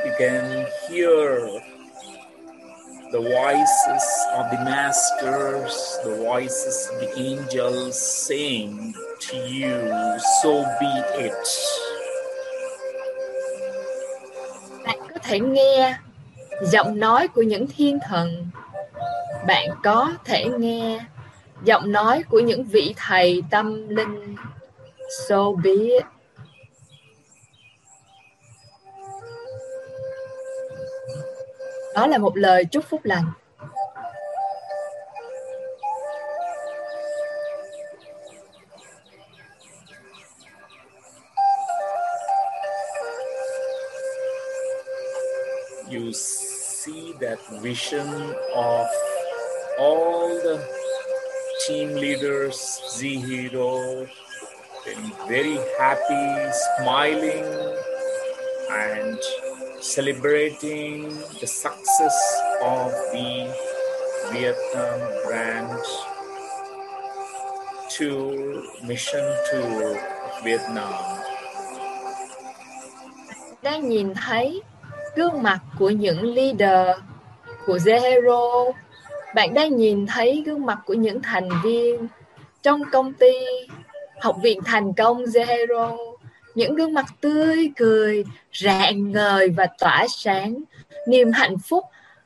You can hear the voices of the masters, the voices of the angels saying to you, so be it. Bạn có thể nghe giọng nói của những thiên thần. Bạn có thể nghe giọng nói của những vị thầy tâm linh. So be it. Đó là một lời chúc phúc lành. You see that vision of all the team leaders, Z Hero, very happy, smiling, and celebrating the success of the Vietnam brand tour, mission tour of Vietnam. Đang nhìn thấy gương mặt của những leader của Zehero. Bạn đang nhìn thấy gương mặt của những thành viên trong công ty Học viện Thành công Zehero những gương mặt tươi cười, rạng ngời và tỏa sáng, niềm hạnh phúc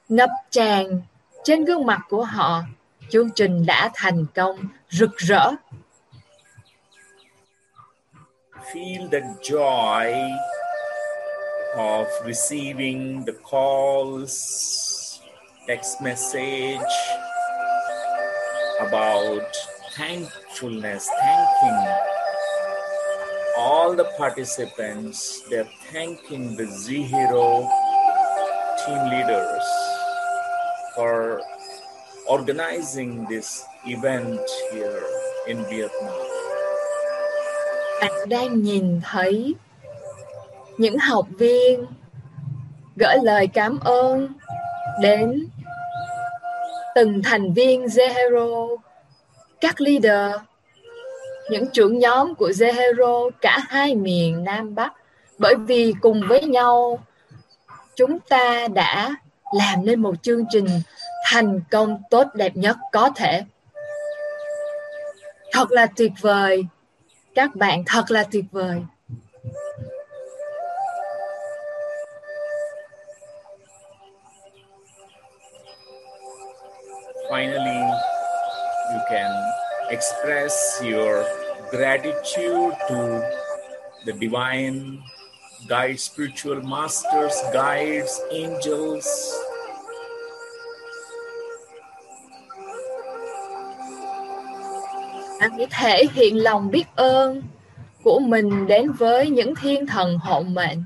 ngập tràn trên gương mặt của họ. Chương trình đã thành công, rực rỡ. Feel the joy of receiving the calls, text message about thankfulness, thanking all the participants, they're thanking the Z Hero team leaders for organizing this event here in Vietnam. Bạn đang nhìn thấy những học viên gửi lời cảm ơn đến từng thành viên Zero, các leader những trưởng nhóm của Zehero cả hai miền Nam Bắc bởi vì cùng với nhau chúng ta đã làm nên một chương trình thành công tốt đẹp nhất có thể. Thật là tuyệt vời. Các bạn thật là tuyệt vời. Finally, you can express your gratitude to the divine guides, spiritual masters, guides, angels. Anh hãy thể hiện lòng biết ơn của mình đến với những thiên thần hộ mệnh,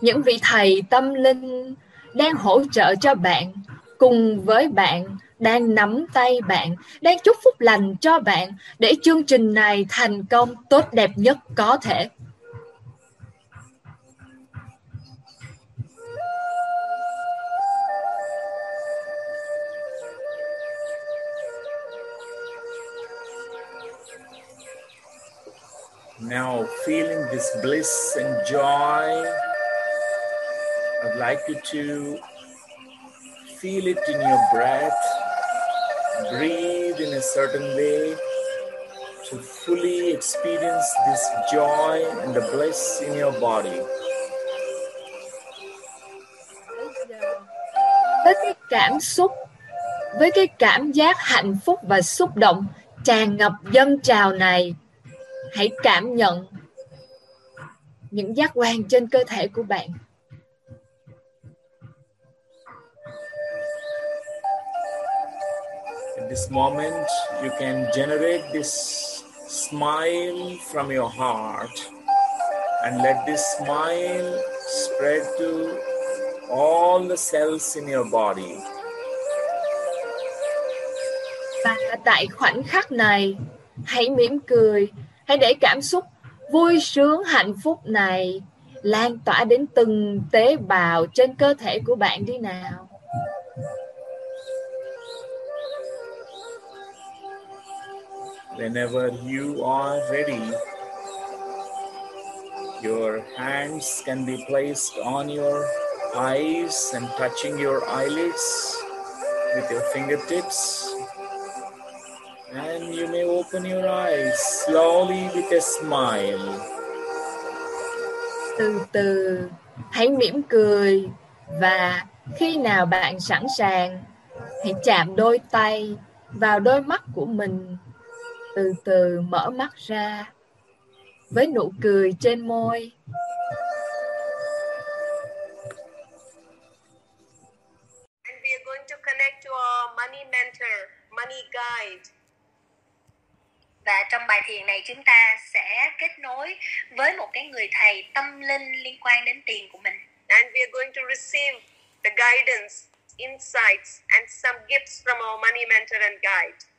những vị thầy tâm linh đang hỗ trợ cho bạn cùng với bạn đang nắm tay bạn, đang chúc phúc lành cho bạn để chương trình này thành công tốt đẹp nhất có thể. Now, feeling this bliss and joy, I'd like you to feel it in your breath breathe in a certain way to fully experience this joy and the bliss in your body. Với cái cảm xúc, với cái cảm giác hạnh phúc và xúc động tràn ngập dân trào này, hãy cảm nhận những giác quan trên cơ thể của bạn. This moment, you can generate this smile from your heart and let this smile spread to all the cells in your body. và tại khoảnh khắc này hãy mỉm cười hãy để cảm xúc vui sướng hạnh phúc này lan tỏa đến từng tế bào trên cơ thể của bạn đi nào Whenever you are ready, your hands can be placed on your eyes and touching your eyelids with your fingertips. And you may open your eyes slowly with a smile. từ từ hãy mỉm cười và khi nào bạn sẵn sàng hãy chạm đôi tay vào đôi mắt của mình từ từ mở mắt ra với nụ cười trên môi And we are going to connect to our money mentor, money guide. Và trong bài thiền này chúng ta sẽ kết nối với một cái người thầy tâm linh liên quan đến tiền của mình. And we are going to receive the guidance, insights, and some gifts from our money mentor and guide.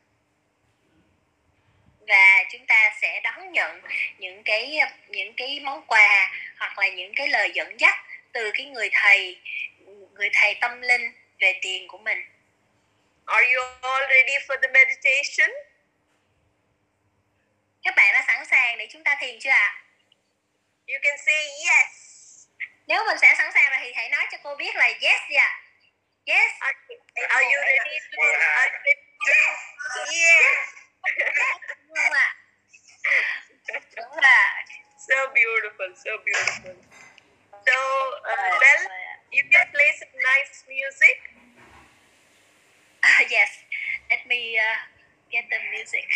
Và chúng ta sẽ đón nhận những cái những cái món quà hoặc là những cái lời dẫn dắt từ cái người thầy người thầy tâm linh về tiền của mình. Are you all ready for the meditation? Các bạn đã sẵn sàng để chúng ta thiền chưa ạ? You can say yes. Nếu mình sẽ sẵn sàng rồi thì hãy nói cho cô biết là yes ạ? Yes. Are, are you ready to are you ready? Yes. Đúng so beautiful, so beautiful. So, uh, Belle, you can play some nice music. Ah, yes. Let me uh, get the music.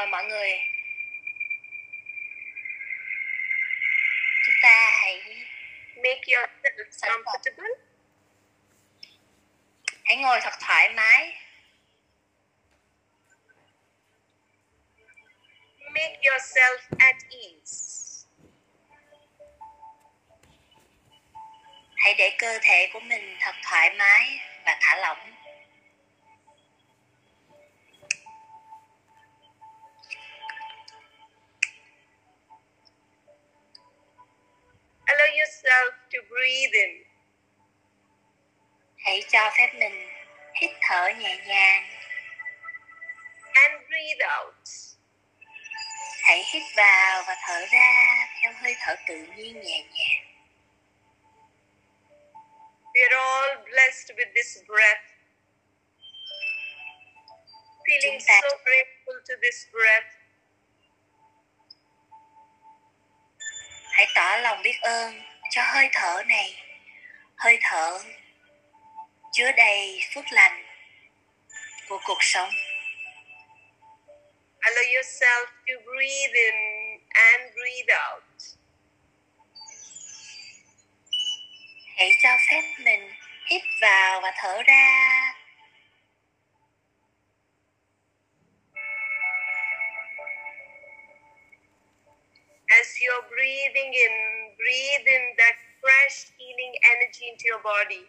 Mời mọi người chúng ta hãy Make yourself comfortable. hãy ngồi thật thoải mái Make yourself at ease. hãy để cơ thể của mình thật thoải mái và thả lỏng Allow yourself to breathe in hãy cho phép mình hít thở nhẹ nhàng and breathe out. hãy hít vào và thở ra theo hơi thở tự nhiên nhẹ nhàng We are all blessed with this breath. Feeling so grateful to this breath. Hãy tỏ lòng biết ơn cho hơi thở này. Hơi thở chứa đầy phước lành của cuộc sống. Allow yourself to breathe in and breathe out. hãy cho phép mình hít vào và thở ra As you're breathing in, breathe in that fresh healing energy into your body.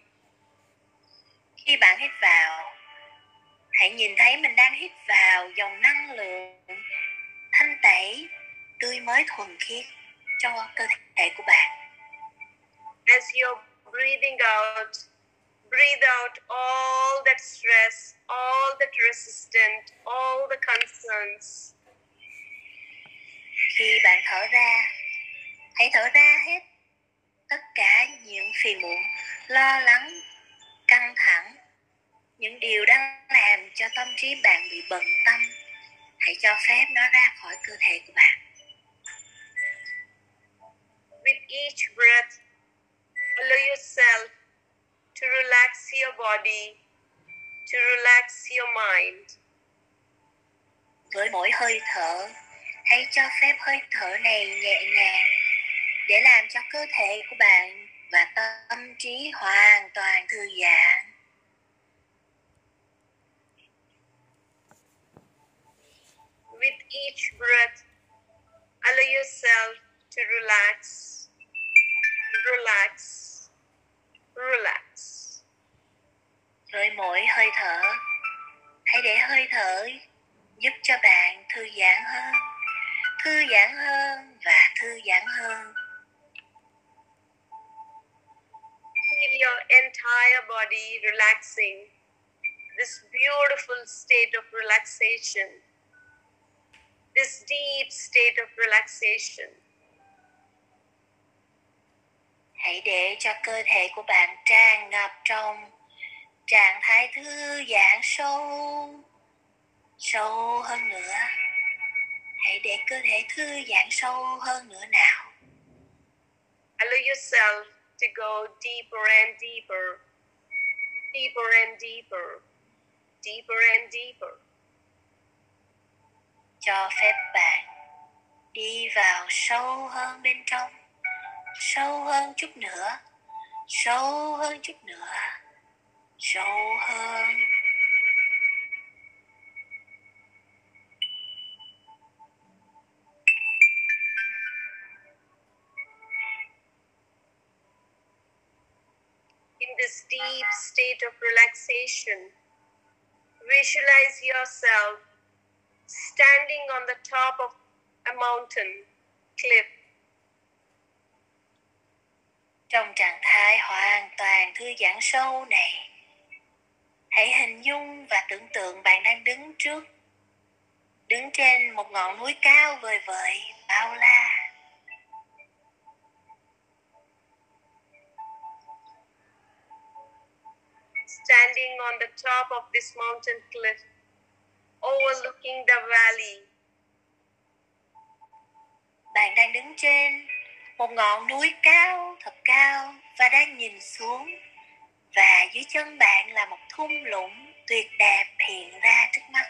khi bạn hít vào hãy nhìn thấy mình đang hít vào dòng năng lượng thanh tẩy tươi mới thuần khiết cho cơ thể của bạn As you're breathing out, breathe out all that stress, all that resistance, all the concerns. Khi bạn thở ra hãy thở ra hết tất cả những phiền muộn lo lắng căng thẳng những điều đang làm cho tâm trí bạn bị bận tâm hãy cho phép nó ra khỏi cơ thể của bạn With each breath, allow yourself to relax your body, to relax your mind. với mỗi hơi thở hãy cho phép hơi thở này nhẹ nhàng để làm cho cơ thể của bạn và tâm trí hoàn toàn thư giãn. With each breath, allow yourself to relax, relax, relax. với mỗi hơi thở hãy để hơi thở giúp cho bạn thư giãn hơn thư giãn hơn và thư giãn hơn Feel your entire body relaxing. This beautiful state of relaxation. This deep state of relaxation. hãy để cho cơ thể của bạn tràn ngập trong trạng thái thư giãn sâu sâu hơn nữa hãy để cơ thể thư giãn sâu hơn nữa nào. Allow yourself to go deeper and deeper, deeper and deeper, deeper and deeper. cho phép bạn đi vào sâu hơn bên trong sâu hơn chút nữa sâu hơn chút nữa sâu hơn In this deep state of relaxation, visualize yourself standing on the top of a mountain cliff. trong trạng thái hoàn toàn thư giãn sâu này hãy hình dung và tưởng tượng bạn đang đứng trước đứng trên một ngọn núi cao vời vợi bao la standing on the top of this mountain cliff, overlooking the valley. bạn đang đứng trên một ngọn núi cao thật cao và đang nhìn xuống và dưới chân bạn là một thung lũng tuyệt đẹp hiện ra trước mắt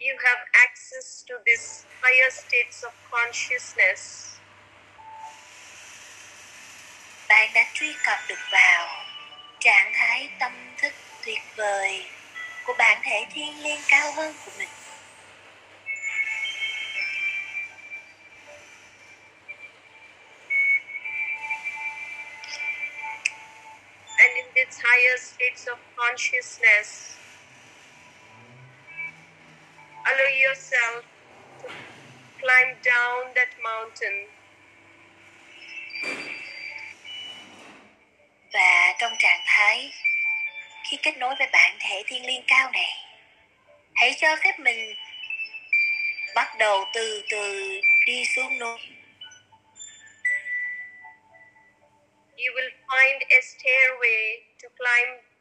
You have access to these higher states of consciousness bạn đã truy cập được vào trạng thái tâm thức tuyệt vời của bản thể thiên liêng cao hơn của mình. And in these higher states of consciousness, allow yourself to climb down that mountain và trong trạng thái khi kết nối với bản thể thiên liêng cao này hãy cho phép mình bắt đầu từ từ đi xuống núi you will find a stairway to climb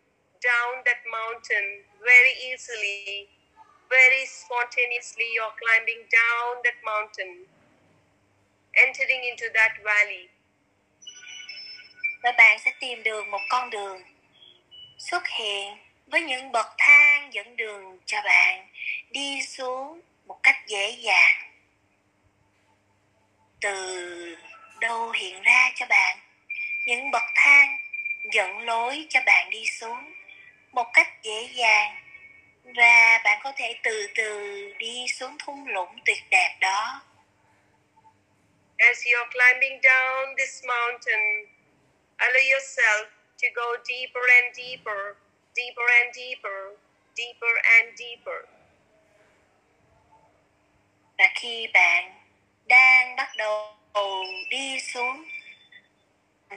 down that mountain very easily. Very spontaneously, you're climbing down that mountain, entering into that valley và bạn sẽ tìm được một con đường xuất hiện với những bậc thang dẫn đường cho bạn đi xuống một cách dễ dàng. Từ đâu hiện ra cho bạn? Những bậc thang dẫn lối cho bạn đi xuống một cách dễ dàng. Và bạn có thể từ từ đi xuống thung lũng tuyệt đẹp đó. As you're climbing down this mountain, allow yourself to go deeper and deeper, deeper and deeper, deeper and deeper. và khi bạn đang bắt đầu đi xuống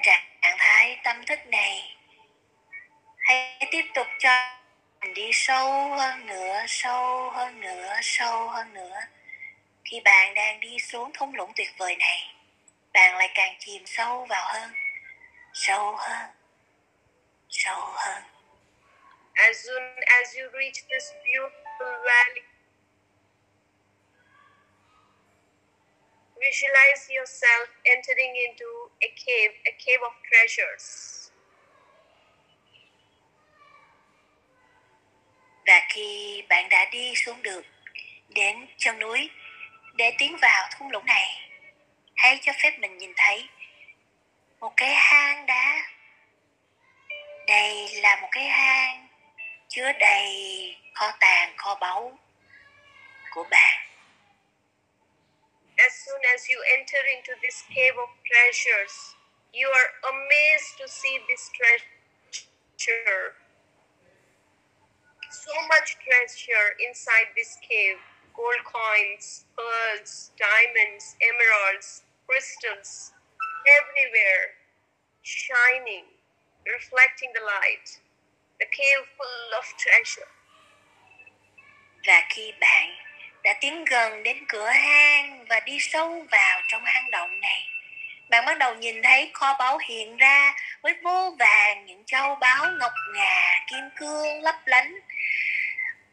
trạng thái tâm thức này hãy tiếp tục cho mình đi sâu hơn nữa sâu hơn nữa sâu hơn nữa khi bạn đang đi xuống thung lũng tuyệt vời này bạn lại càng chìm sâu vào hơn sâu hơn sâu hơn As soon as you reach this beautiful valley, visualize yourself entering into a cave, a cave of treasures. và khi bạn đã đi xuống được đến chân núi để tiến vào thung lũng này hãy cho phép mình nhìn thấy một cái hang đá. Đây là một cái hang chứa đầy kho tàng kho báu của bạn. As soon as you enter into this cave of treasures, you are amazed to see this treasure. So much treasure inside this cave. Gold coins, pearls, diamonds, emeralds, crystals, everywhere, shining, reflecting the light. The cave full of treasure. và khi bạn đã tiến gần đến cửa hang và đi sâu vào trong hang động này bạn bắt đầu nhìn thấy kho báu hiện ra với vô vàng những châu báu ngọc ngà kim cương lấp lánh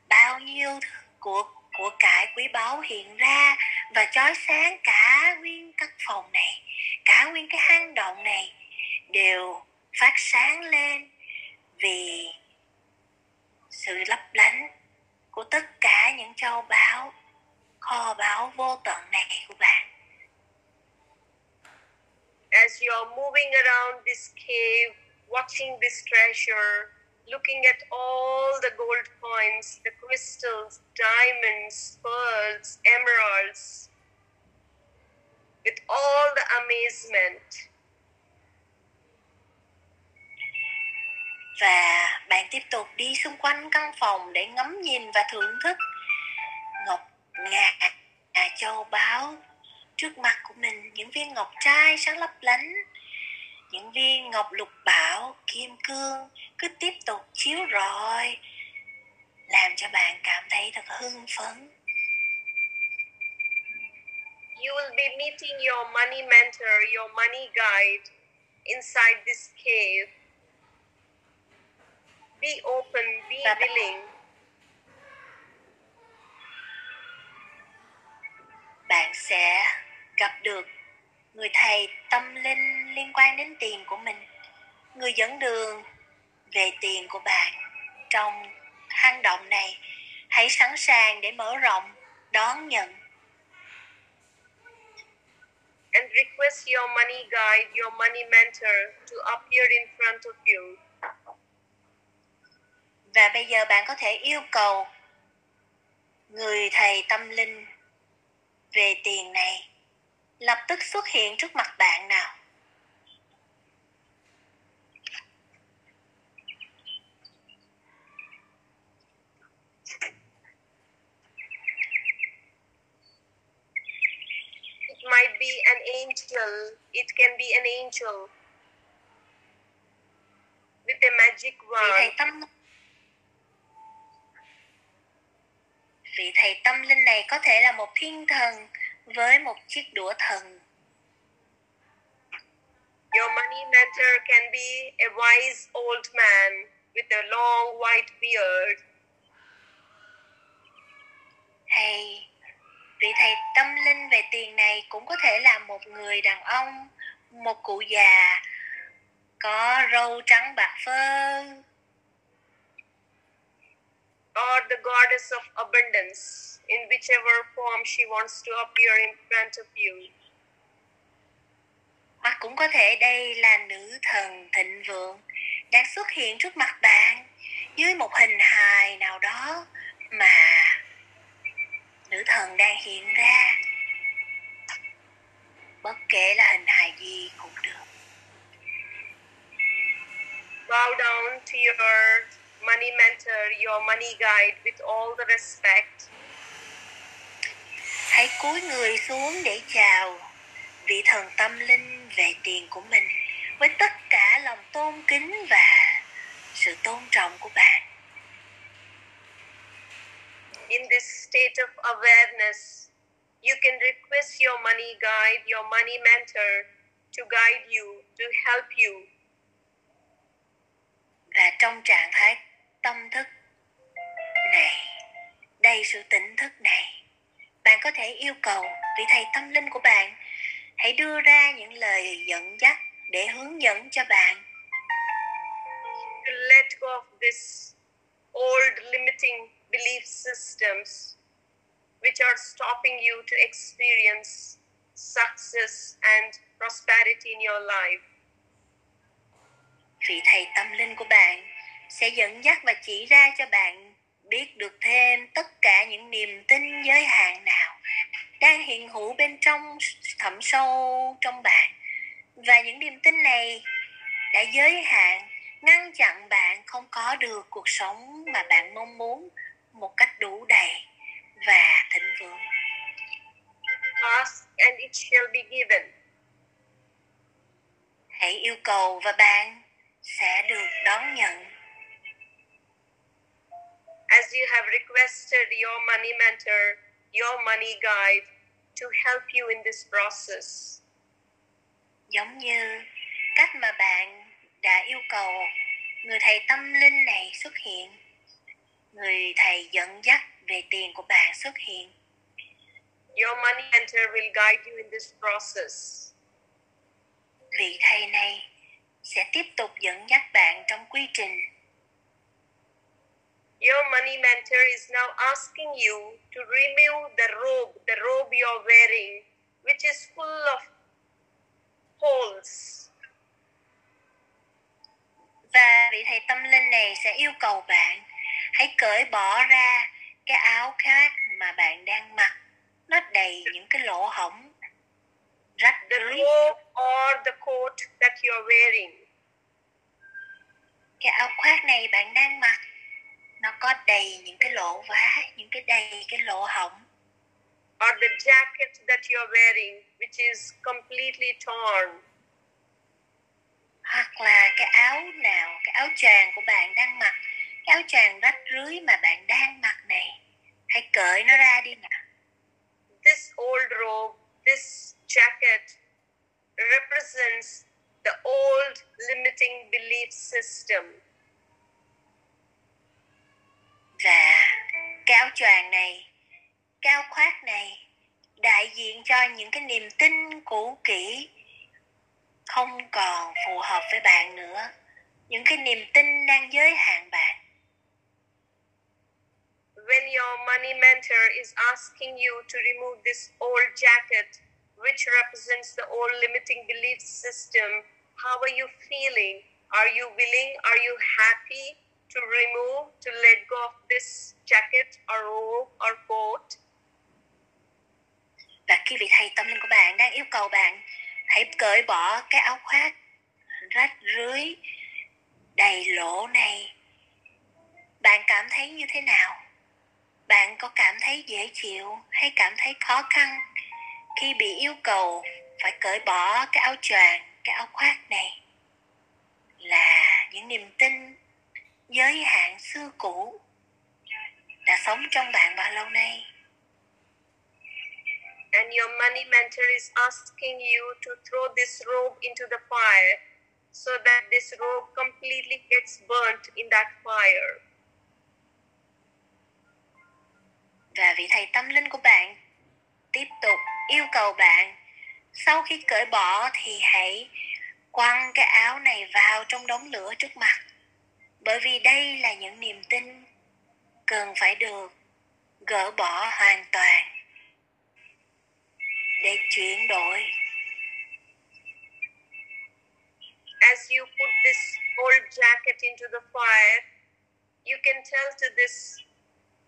bao nhiêu của của cải quý báu hiện ra và chói sáng cả nguyên căn phòng này cả nguyên cái hang động này đều phát sáng lên vì sự lấp lánh của tất cả những châu báu kho báu vô tận này của bạn. As you're moving around this cave, watching this treasure, looking at all the gold coins, the crystals, diamonds, pearls, emeralds, with all the amazement, và bạn tiếp tục đi xung quanh căn phòng để ngắm nhìn và thưởng thức ngọc ngà à, châu báu. Trước mặt của mình những viên ngọc trai sáng lấp lánh những viên ngọc lục bảo kim cương cứ tiếp tục chiếu rọi làm cho bạn cảm thấy thật hưng phấn you will be meeting your money mentor, your money guide inside this cave. Be open, be Bye-bye. willing. bạn sẽ gặp được người thầy tâm linh liên quan đến tiền của mình người dẫn đường về tiền của bạn trong hang động này hãy sẵn sàng để mở rộng đón nhận and request your money guide, your money mentor to appear in front of you. và bây giờ bạn có thể yêu cầu người thầy tâm linh về tiền này lập tức xuất hiện trước mặt bạn nào It might be an angel, it can be an angel with a magic vị thầy wand. tâm vị thầy tâm linh này có thể là một thiên thần với một chiếc đũa thần Your money mentor can be a wise old man with a long white beard. hay vị thầy tâm linh về tiền này cũng có thể là một người đàn ông một cụ già có râu trắng bạc phơ or the goddess of abundance in whichever form she wants to appear in front of you. hoặc cũng có thể đây là nữ thần thịnh vượng đang xuất hiện trước mặt bạn dưới một hình hài nào đó mà nữ thần đang hiện ra. Bất kể là hình hài gì cũng được. Bow down to your money mentor, your money guide with all the respect. hãy cúi người xuống để chào vị thần tâm linh về tiền của mình. Với tất cả lòng tôn kính và sự tôn trọng của bạn In this state of awareness, you can request your money guide, your money mentor to guide you, to help you. và trong trạng thái tâm thức này đầy sự tỉnh thức này bạn có thể yêu cầu vị thầy tâm linh của bạn hãy đưa ra những lời dẫn dắt để hướng dẫn cho bạn To let go of this old limiting belief systems which are stopping you to experience success and prosperity in your life. Vị thầy tâm linh của bạn sẽ dẫn dắt và chỉ ra cho bạn biết được thêm tất cả những niềm tin giới hạn nào đang hiện hữu bên trong thẳm sâu trong bạn và những niềm tin này đã giới hạn, ngăn chặn bạn không có được cuộc sống mà bạn mong muốn một cách đủ đầy và thịnh vượng. Ask and it shall be given. Hãy yêu cầu và bạn sẽ được đón nhận. As you have requested your money mentor, your money guide to help you in this process. Giống như cách mà bạn đã yêu cầu người thầy tâm linh này xuất hiện người thầy dẫn dắt về tiền của bạn xuất hiện Your money mentor will guide you in this process. vị thầy này sẽ tiếp tục dẫn dắt bạn trong quy trình Your money mentor is now asking you to remove the robe, the robe you're wearing, which is full of holes. và vị thầy tâm linh này sẽ yêu cầu bạn hãy cởi bỏ ra cái áo khác mà bạn đang mặc nó đầy những cái lỗ hổng rách The rưới robe or the coat that you're wearing. cái áo khoác này bạn đang mặc nó có đầy những cái lỗ vá những cái đầy cái lỗ hổng or the jacket that you're wearing, which is completely torn. hoặc là cái áo nào cái áo choàng của bạn đang mặc áo choàng rách rưới mà bạn đang mặc này. Hãy cởi nó ra đi nào. This old robe, this jacket represents the old limiting belief system. và cái áo choàng này cái áo khoác này đại diện cho những cái niềm tin cũ kỹ không còn phù hợp với bạn nữa. Những cái niềm tin đang giới hạn bạn When your money mentor is asking you to remove this old jacket, which represents the old limiting belief system, how are you feeling? Are you willing? Are you happy to remove, to let go of this jacket or robe or coat? và khi vị thầy tâm linh của bạn đang yêu cầu bạn hãy cởi bỏ cái áo khoác rách rưới đầy lỗ này bạn cảm thấy như thế nào bạn có cảm thấy dễ chịu hay cảm thấy khó khăn khi bị yêu cầu phải cởi bỏ cái áo choàng, cái áo khoác này là những niềm tin giới hạn xưa cũ đã sống trong bạn bao lâu nay and your money mentor is asking you to throw this robe into the fire so that this robe completely gets burnt in that fire. Và vị thầy tâm linh của bạn tiếp tục yêu cầu bạn sau khi cởi bỏ thì hãy quăng cái áo này vào trong đống lửa trước mặt. Bởi vì đây là những niềm tin cần phải được gỡ bỏ hoàn toàn để chuyển đổi. As you put this old jacket into the fire, you can tell to this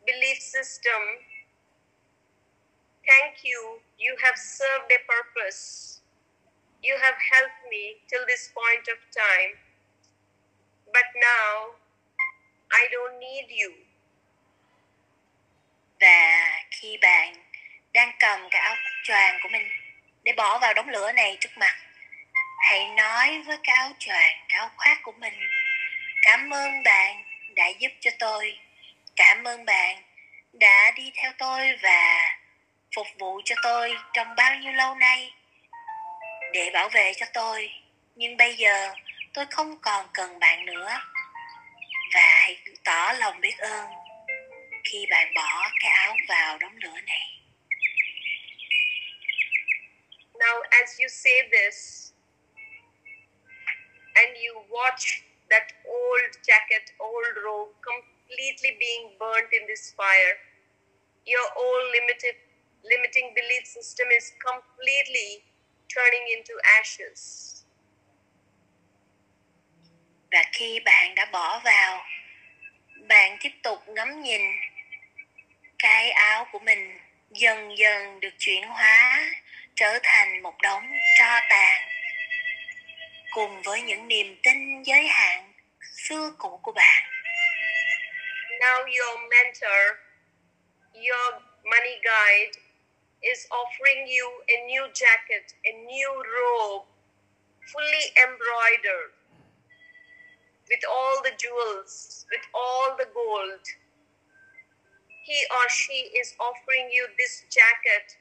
belief system, Thank you, you have served a purpose. You have helped me till this point of time. But now, I don't need you. và khi bạn đang cầm cái áo choàng của mình để bỏ vào đống lửa này trước mặt hãy nói với cái áo choàng cái áo khoác của mình cảm ơn bạn đã giúp cho tôi cảm ơn bạn đã đi theo tôi và phục vụ cho tôi trong bao nhiêu lâu nay để bảo vệ cho tôi. Nhưng bây giờ tôi không còn cần bạn nữa. Và hãy tỏ lòng biết ơn khi bạn bỏ cái áo vào đống lửa này. Now, as you say this, and you watch that old jacket, old robe completely being burnt in this fire, your old limited limiting belief system is completely turning into ashes. Và khi bạn đã bỏ vào, bạn tiếp tục ngắm nhìn cái áo của mình dần dần được chuyển hóa trở thành một đống tro tàn cùng với những niềm tin giới hạn xưa cũ của bạn. Now your mentor, your money guide is offering you a new jacket, a new robe, fully embroidered with all the jewels, with all the gold. He or she is offering you this jacket,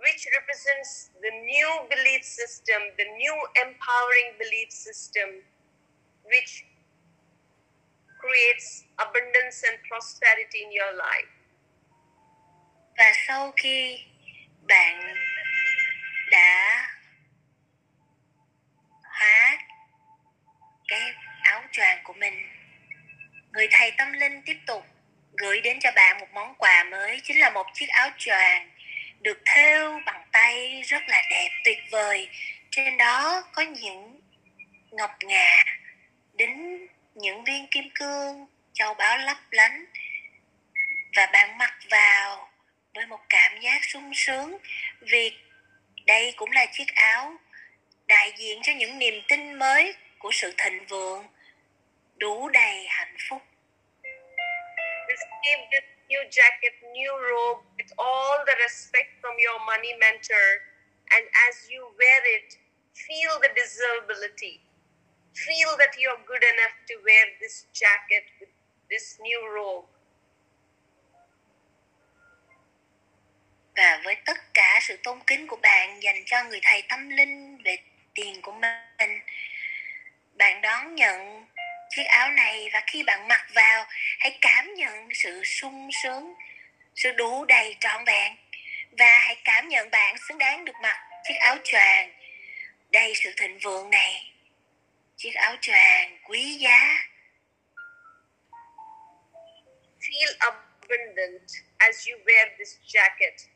which represents the new belief system, the new empowering belief system, which creates abundance and prosperity in your life. Và sau khi bạn đã hóa cái áo choàng của mình, người thầy tâm linh tiếp tục gửi đến cho bạn một món quà mới, chính là một chiếc áo choàng được thêu bằng tay rất là đẹp, tuyệt vời trên đó có những ngọc ngà đính những viên kim cương châu báu lấp lánh và bạn mặc vào với một cảm giác sung sướng vì đây cũng là chiếc áo đại diện cho những niềm tin mới của sự thịnh vượng đủ đầy hạnh phúc Receive this new jacket, new robe with all the respect from your money mentor. And as you wear it, feel the desirability. Feel that you're good enough to wear this jacket with this new robe. và với tất cả sự tôn kính của bạn dành cho người thầy tâm linh về tiền của mình, bạn đón nhận chiếc áo này và khi bạn mặc vào, hãy cảm nhận sự sung sướng, sự đủ đầy trọn vẹn và hãy cảm nhận bạn xứng đáng được mặc chiếc áo choàng đầy sự thịnh vượng này chiếc áo choàng quý giá Feel abundant as you wear this jacket.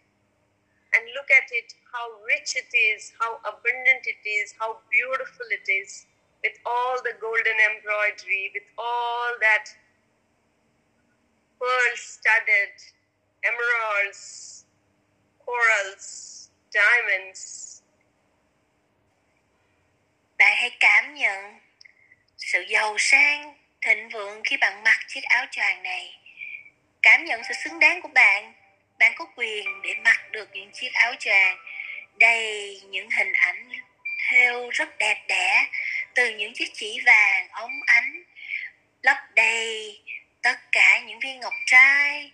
And look at it, how rich it is, how abundant it is, how beautiful it is, with all the golden embroidery, with all that pearl studded emeralds, corals, diamonds. Bạn hãy cảm nhận sự giàu sang, thịnh vượng khi bạn mặc chiếc áo choàng này. Cảm nhận sự xứng đáng của bạn. Bạn có quyền để mặc được những chiếc áo choàng. Đầy những hình ảnh thêu rất đẹp đẽ, từ những chiếc chỉ vàng óng ánh, lấp đầy tất cả những viên ngọc trai,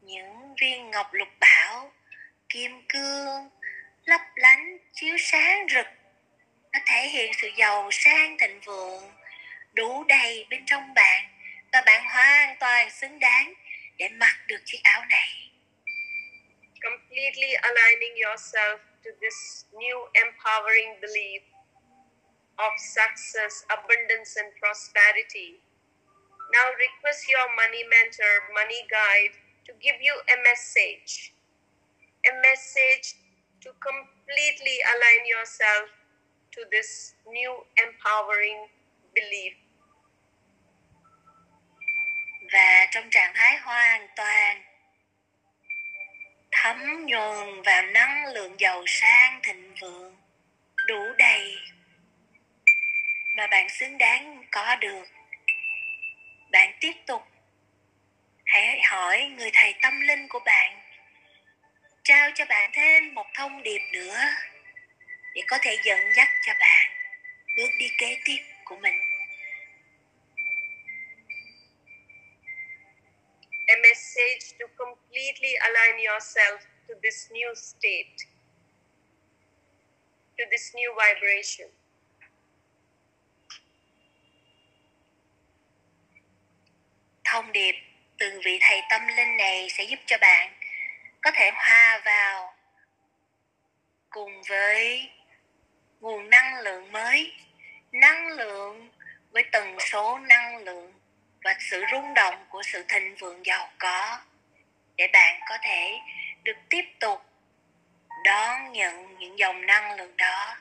những viên ngọc lục bảo, kim cương, lấp lánh, chiếu sáng rực nó thể hiện sự giàu sang thịnh vượng đủ đầy bên trong bạn và bạn hoàn toàn xứng đáng để mặc được chiếc áo này completely aligning yourself to this new empowering belief of success, abundance, and prosperity. Now request your money mentor, money guide to give you a message. A message to completely align yourself to this new empowering belief. và trong trạng thái hoàn toàn, thấm nhuần vào năng lượng giàu sang, thịnh vượng, đủ đầy mà bạn xứng đáng có được bạn tiếp tục hãy hỏi người thầy tâm linh của bạn, trao cho bạn thêm một thông điệp nữa để có thể dẫn dắt cho bạn bước đi kế tiếp của mình a message to completely align yourself to this new state, to this new vibration. thông điệp từ vị thầy tâm linh này sẽ giúp cho bạn có thể hòa vào cùng với nguồn năng lượng mới năng lượng với tần số năng lượng và sự rung động của sự thịnh vượng giàu có để bạn có thể được tiếp tục đón nhận những dòng năng lượng đó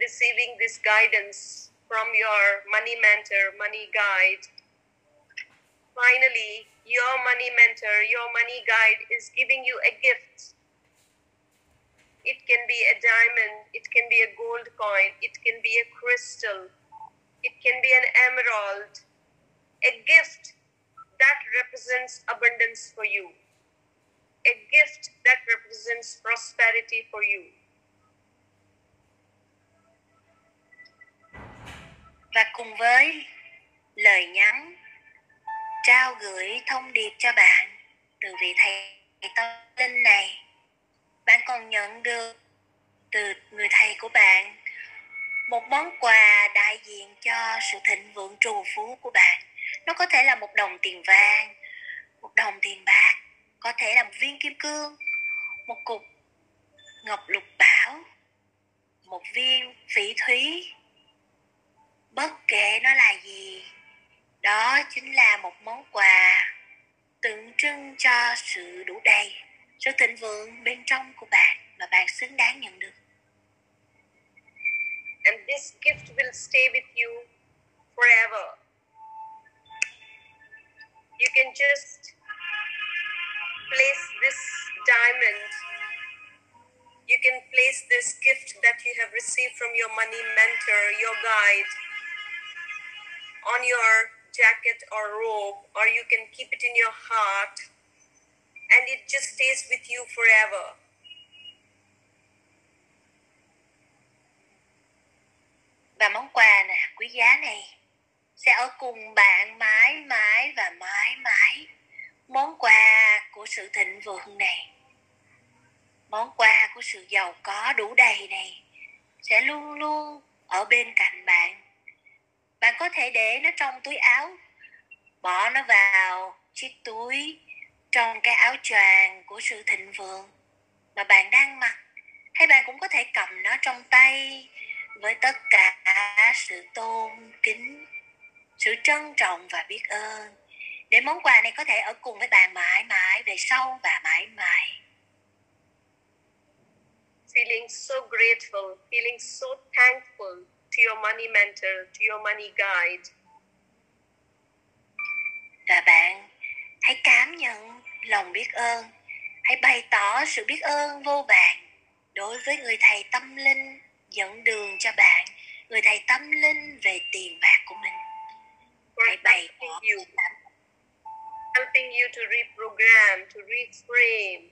receiving this guidance from your money mentor, money guide. Finally, your money mentor, your money guide is giving you a gift. It can be a diamond, it can be a gold coin, it can be a crystal, it can be an emerald, a gift that represents abundance for you, a gift that represents prosperity for you. và cùng với lời nhắn trao gửi thông điệp cho bạn từ vị thầy tâm linh này. Bạn còn nhận được từ người thầy của bạn một món quà đại diện cho sự thịnh vượng trù phú của bạn. Nó có thể là một đồng tiền vàng, một đồng tiền bạc, có thể là một viên kim cương, một cục ngọc lục bảo, một viên phỉ thúy. Bất kể nó là gì đó chính là một món quà tượng trưng cho sự đủ đầy sự thịnh vượng bên trong của bạn mà bạn xứng đáng nhận được. And this gift will stay with you forever. You can just place this diamond. You can place this gift that you have received from your money mentor, your guide, on your jacket or robe, or you can keep it in your heart, and it just stays with you forever. Và món quà nè, quý giá này sẽ ở cùng bạn mãi mãi và mãi mãi. Món quà của sự thịnh vượng này, món quà của sự giàu có đủ đầy này sẽ luôn luôn ở bên cạnh bạn bạn có thể để nó trong túi áo. Bỏ nó vào chiếc túi trong cái áo choàng của sự thịnh vượng mà bạn đang mặc. Hay bạn cũng có thể cầm nó trong tay với tất cả sự tôn kính, sự trân trọng và biết ơn. Để món quà này có thể ở cùng với bạn mãi mãi về sau và mãi mãi. Feeling so grateful, feeling so thankful to your money mentor, to your money guide. Và bạn hãy cảm nhận lòng biết ơn, hãy bày tỏ sự biết ơn vô vàn đối với người thầy tâm linh dẫn đường cho bạn, người thầy tâm linh về tiền bạc của mình. Hãy bày tỏ you, helping you to reprogram, to reframe,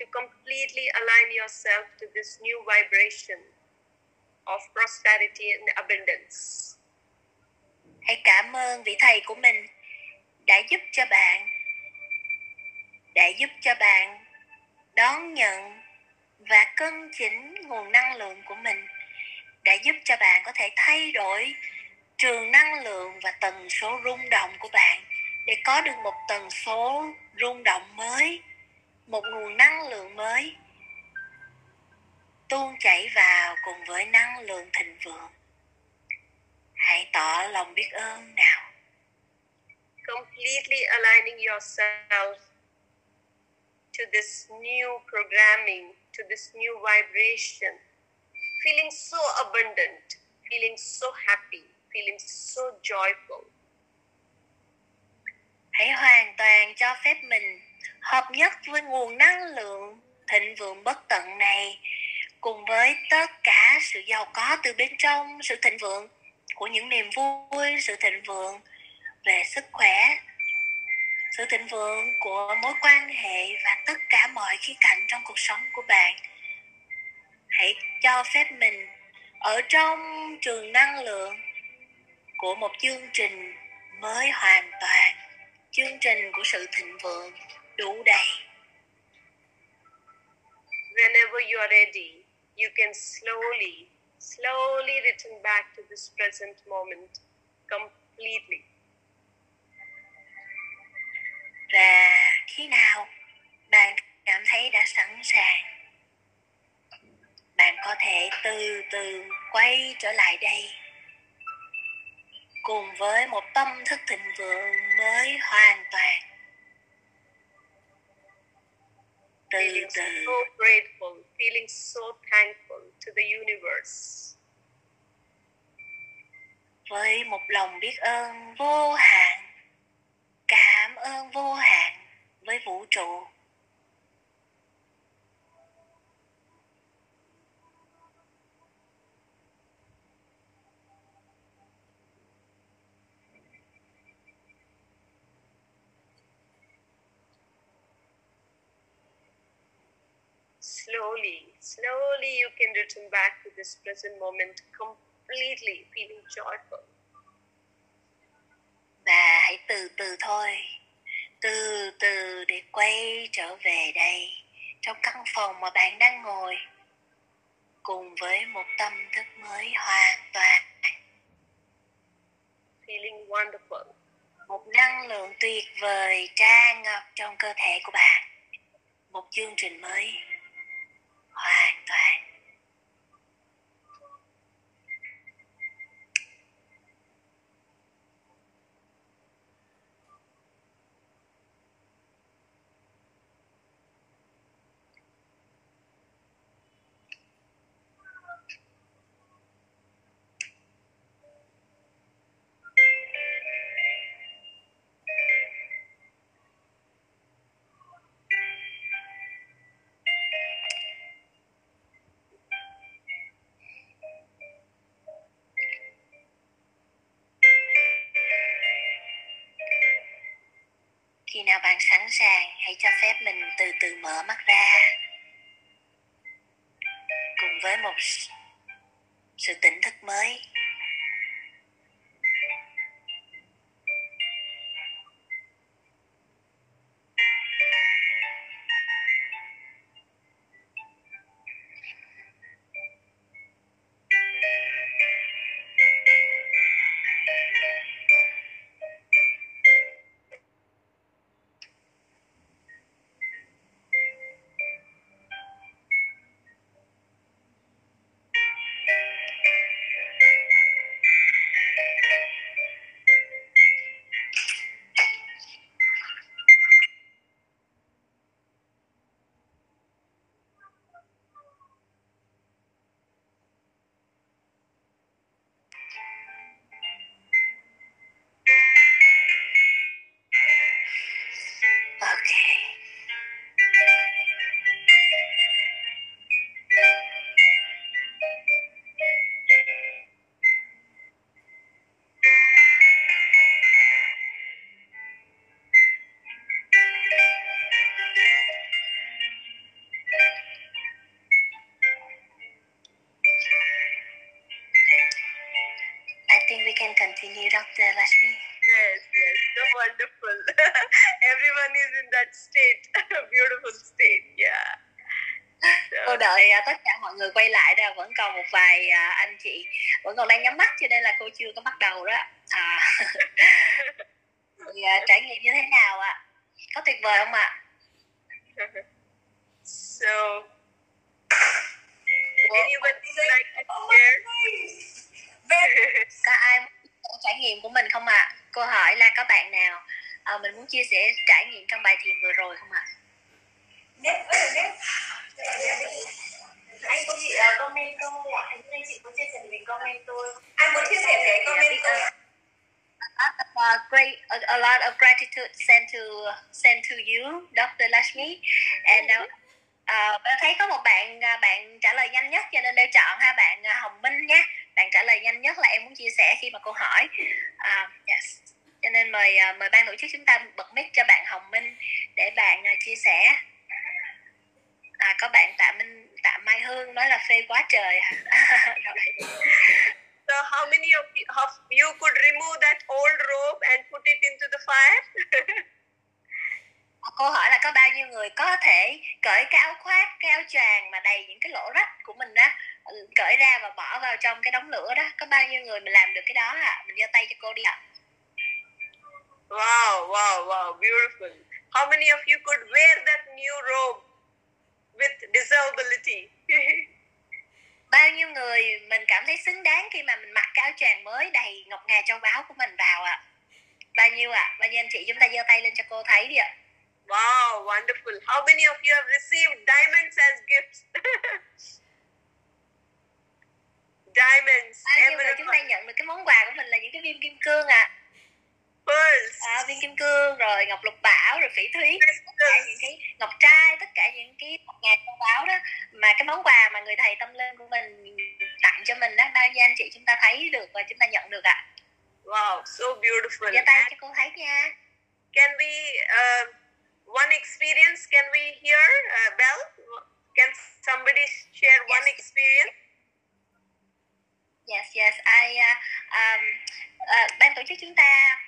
to completely align yourself to this new vibration of prosperity and abundance. Hãy cảm ơn vị thầy của mình đã giúp cho bạn, đã giúp cho bạn đón nhận và cân chỉnh nguồn năng lượng của mình, đã giúp cho bạn có thể thay đổi trường năng lượng và tần số rung động của bạn để có được một tần số rung động mới, một nguồn năng lượng mới tuôn chảy vào cùng với năng lượng thịnh vượng. Hãy tỏ lòng biết ơn nào. Completely aligning yourself to this new programming to this new vibration. Feeling so abundant feeling so happy feeling so joyful. Hãy hoàn toàn cho phép mình hợp nhất với nguồn năng lượng thịnh vượng bất tận này cùng với tất cả sự giàu có từ bên trong, sự thịnh vượng của những niềm vui, sự thịnh vượng về sức khỏe, sự thịnh vượng của mối quan hệ và tất cả mọi khía cạnh trong cuộc sống của bạn. Hãy cho phép mình ở trong trường năng lượng của một chương trình mới hoàn toàn, chương trình của sự thịnh vượng đủ đầy. Whenever you are ready you can slowly, slowly return back to this present moment completely. Và khi nào bạn cảm thấy đã sẵn sàng, bạn có thể từ từ quay trở lại đây. cùng với một tâm thức thịnh vượng mới hoàn toàn từ Feeling so grateful, feeling so thankful to the universe. với một lòng biết ơn vô hạn cảm ơn vô hạn với vũ trụ Slowly, slowly you can return back to this present moment completely feeling joyful. và hãy từ từ thôi từ từ để quay trở về đây trong căn phòng mà bạn đang ngồi cùng với một tâm thức mới hoàn toàn Feeling wonderful. một năng lượng tuyệt vời tràn ngập trong cơ thể của bạn một chương trình mới hoàn toàn sàng hãy cho phép mình từ từ mở mắt ra. Cùng với một sự tỉnh thức mới. Continue, Dr. Lashmi. Yes, yes, so wonderful. Everyone is in that state, beautiful state. Yeah. Cô đợi à, tất cả mọi người quay lại ra vẫn còn một vài à, anh chị vẫn còn đang nhắm mắt cho nên là cô chưa có bắt đầu đó. À. Thì, à, trải nghiệm như thế nào ạ? Có tuyệt vời không ạ? So, chia sẻ trải nghiệm trong bài thiền vừa rồi không ạ? anh có chị uh, comment tôi ạ anh anh chị có chia sẻ mình comment tôi. Anh muốn chia sẻ hãy comment tôi. Uh, great, a, a lot of gratitude sent to sent to you, Dr. Lashmi. And uh, uh, thấy có một bạn uh, bạn trả lời nhanh nhất cho nên tôi chọn ha bạn uh, Hồng Minh nhé. Bạn trả lời nhanh nhất là em muốn chia sẻ khi mà cô hỏi. Uh, yes. Cho nên mời uh, mời ban tổ chức chúng ta bật mic cho bạn Hồng Minh để bạn uh, chia sẻ. À, có bạn Tạ Minh Tạ Mai Hương nói là phê quá trời. Rồi. So, how many of you, of you could remove that old rope and put it into the fire? Cô hỏi là có bao nhiêu người có thể cởi cái áo khoác, cái áo choàng mà đầy những cái lỗ rách của mình á ừ, cởi ra và bỏ vào trong cái đống lửa đó. Có bao nhiêu người mình làm được cái đó ạ? À? Mình giơ tay cho cô đi ạ. wow, wow, wow, beautiful. How many of you could wear that new robe with disability? bao nhiêu người mình cảm thấy xứng đáng khi mà mình mặc cái áo choàng mới đầy ngọc ngà châu báu của mình vào ạ bao nhiêu ạ bao nhiêu anh chị chúng ta giơ tay lên cho cô thấy đi ạ Wow, wonderful. How many of you have received diamonds as gifts? diamonds, bao nhiêu người chúng ta nhận được cái món quà của mình là những cái viên kim cương ạ. Pearls, à, viên kim cương rồi ngọc lục bảo rồi phỉ thúy tất cả những cái ngọc trai tất cả những cái ngà châu báu đó. Mà cái món quà mà người thầy tâm linh của mình tặng cho mình đó bao nhiêu anh chị chúng ta thấy được và chúng ta nhận được ạ? Wow, so beautiful. giơ tay cho cô thấy nha. can we, uh, one experience, can we hear, uh, Belle? Can somebody share one Yes. experience? yes yes I uh, um, uh, ban tổ chức chúng ta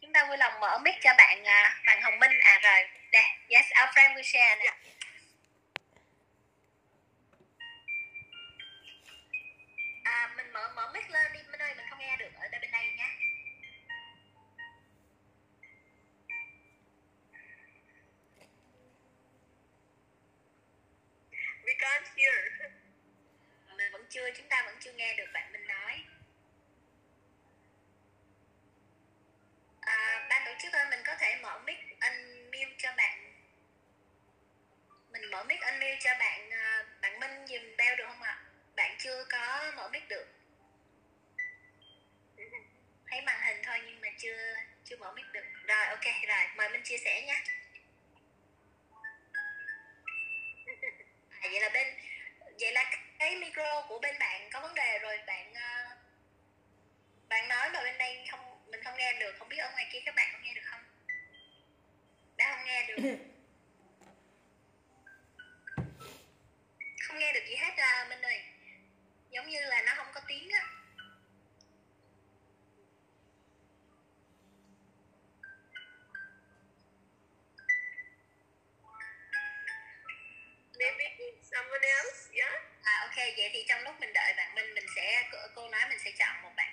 chúng ta vui lòng mở mic cho bạn uh, bạn Hồng Minh à rồi đây yes our friend will share nè à, mình mở mở mic lên đi Minh ơi mình không nghe được ở đây bên đây nhé We can't hear. mình vẫn chưa chúng ta vẫn chưa nghe được bạn Minh nói. À, ban tổ chức ơi mình có thể mở mic unmute cho bạn. Mình mở mic unmute cho bạn à, bạn Minh dùm beo được không ạ? Bạn chưa có mở mic được. Thấy màn hình thôi nhưng mà chưa chưa mở mic được. Rồi ok rồi mời Minh chia sẻ nhé. Vậy là bên vậy là cái micro của bên bạn có vấn đề rồi bạn ờ, bạn nói mà bên đây không mình không nghe được không biết ở ngoài kia các bạn có nghe được không? Đã không nghe được. Không nghe được gì hết à Minh ơi. Giống như là nó không có tiếng á sẽ chọn một bạn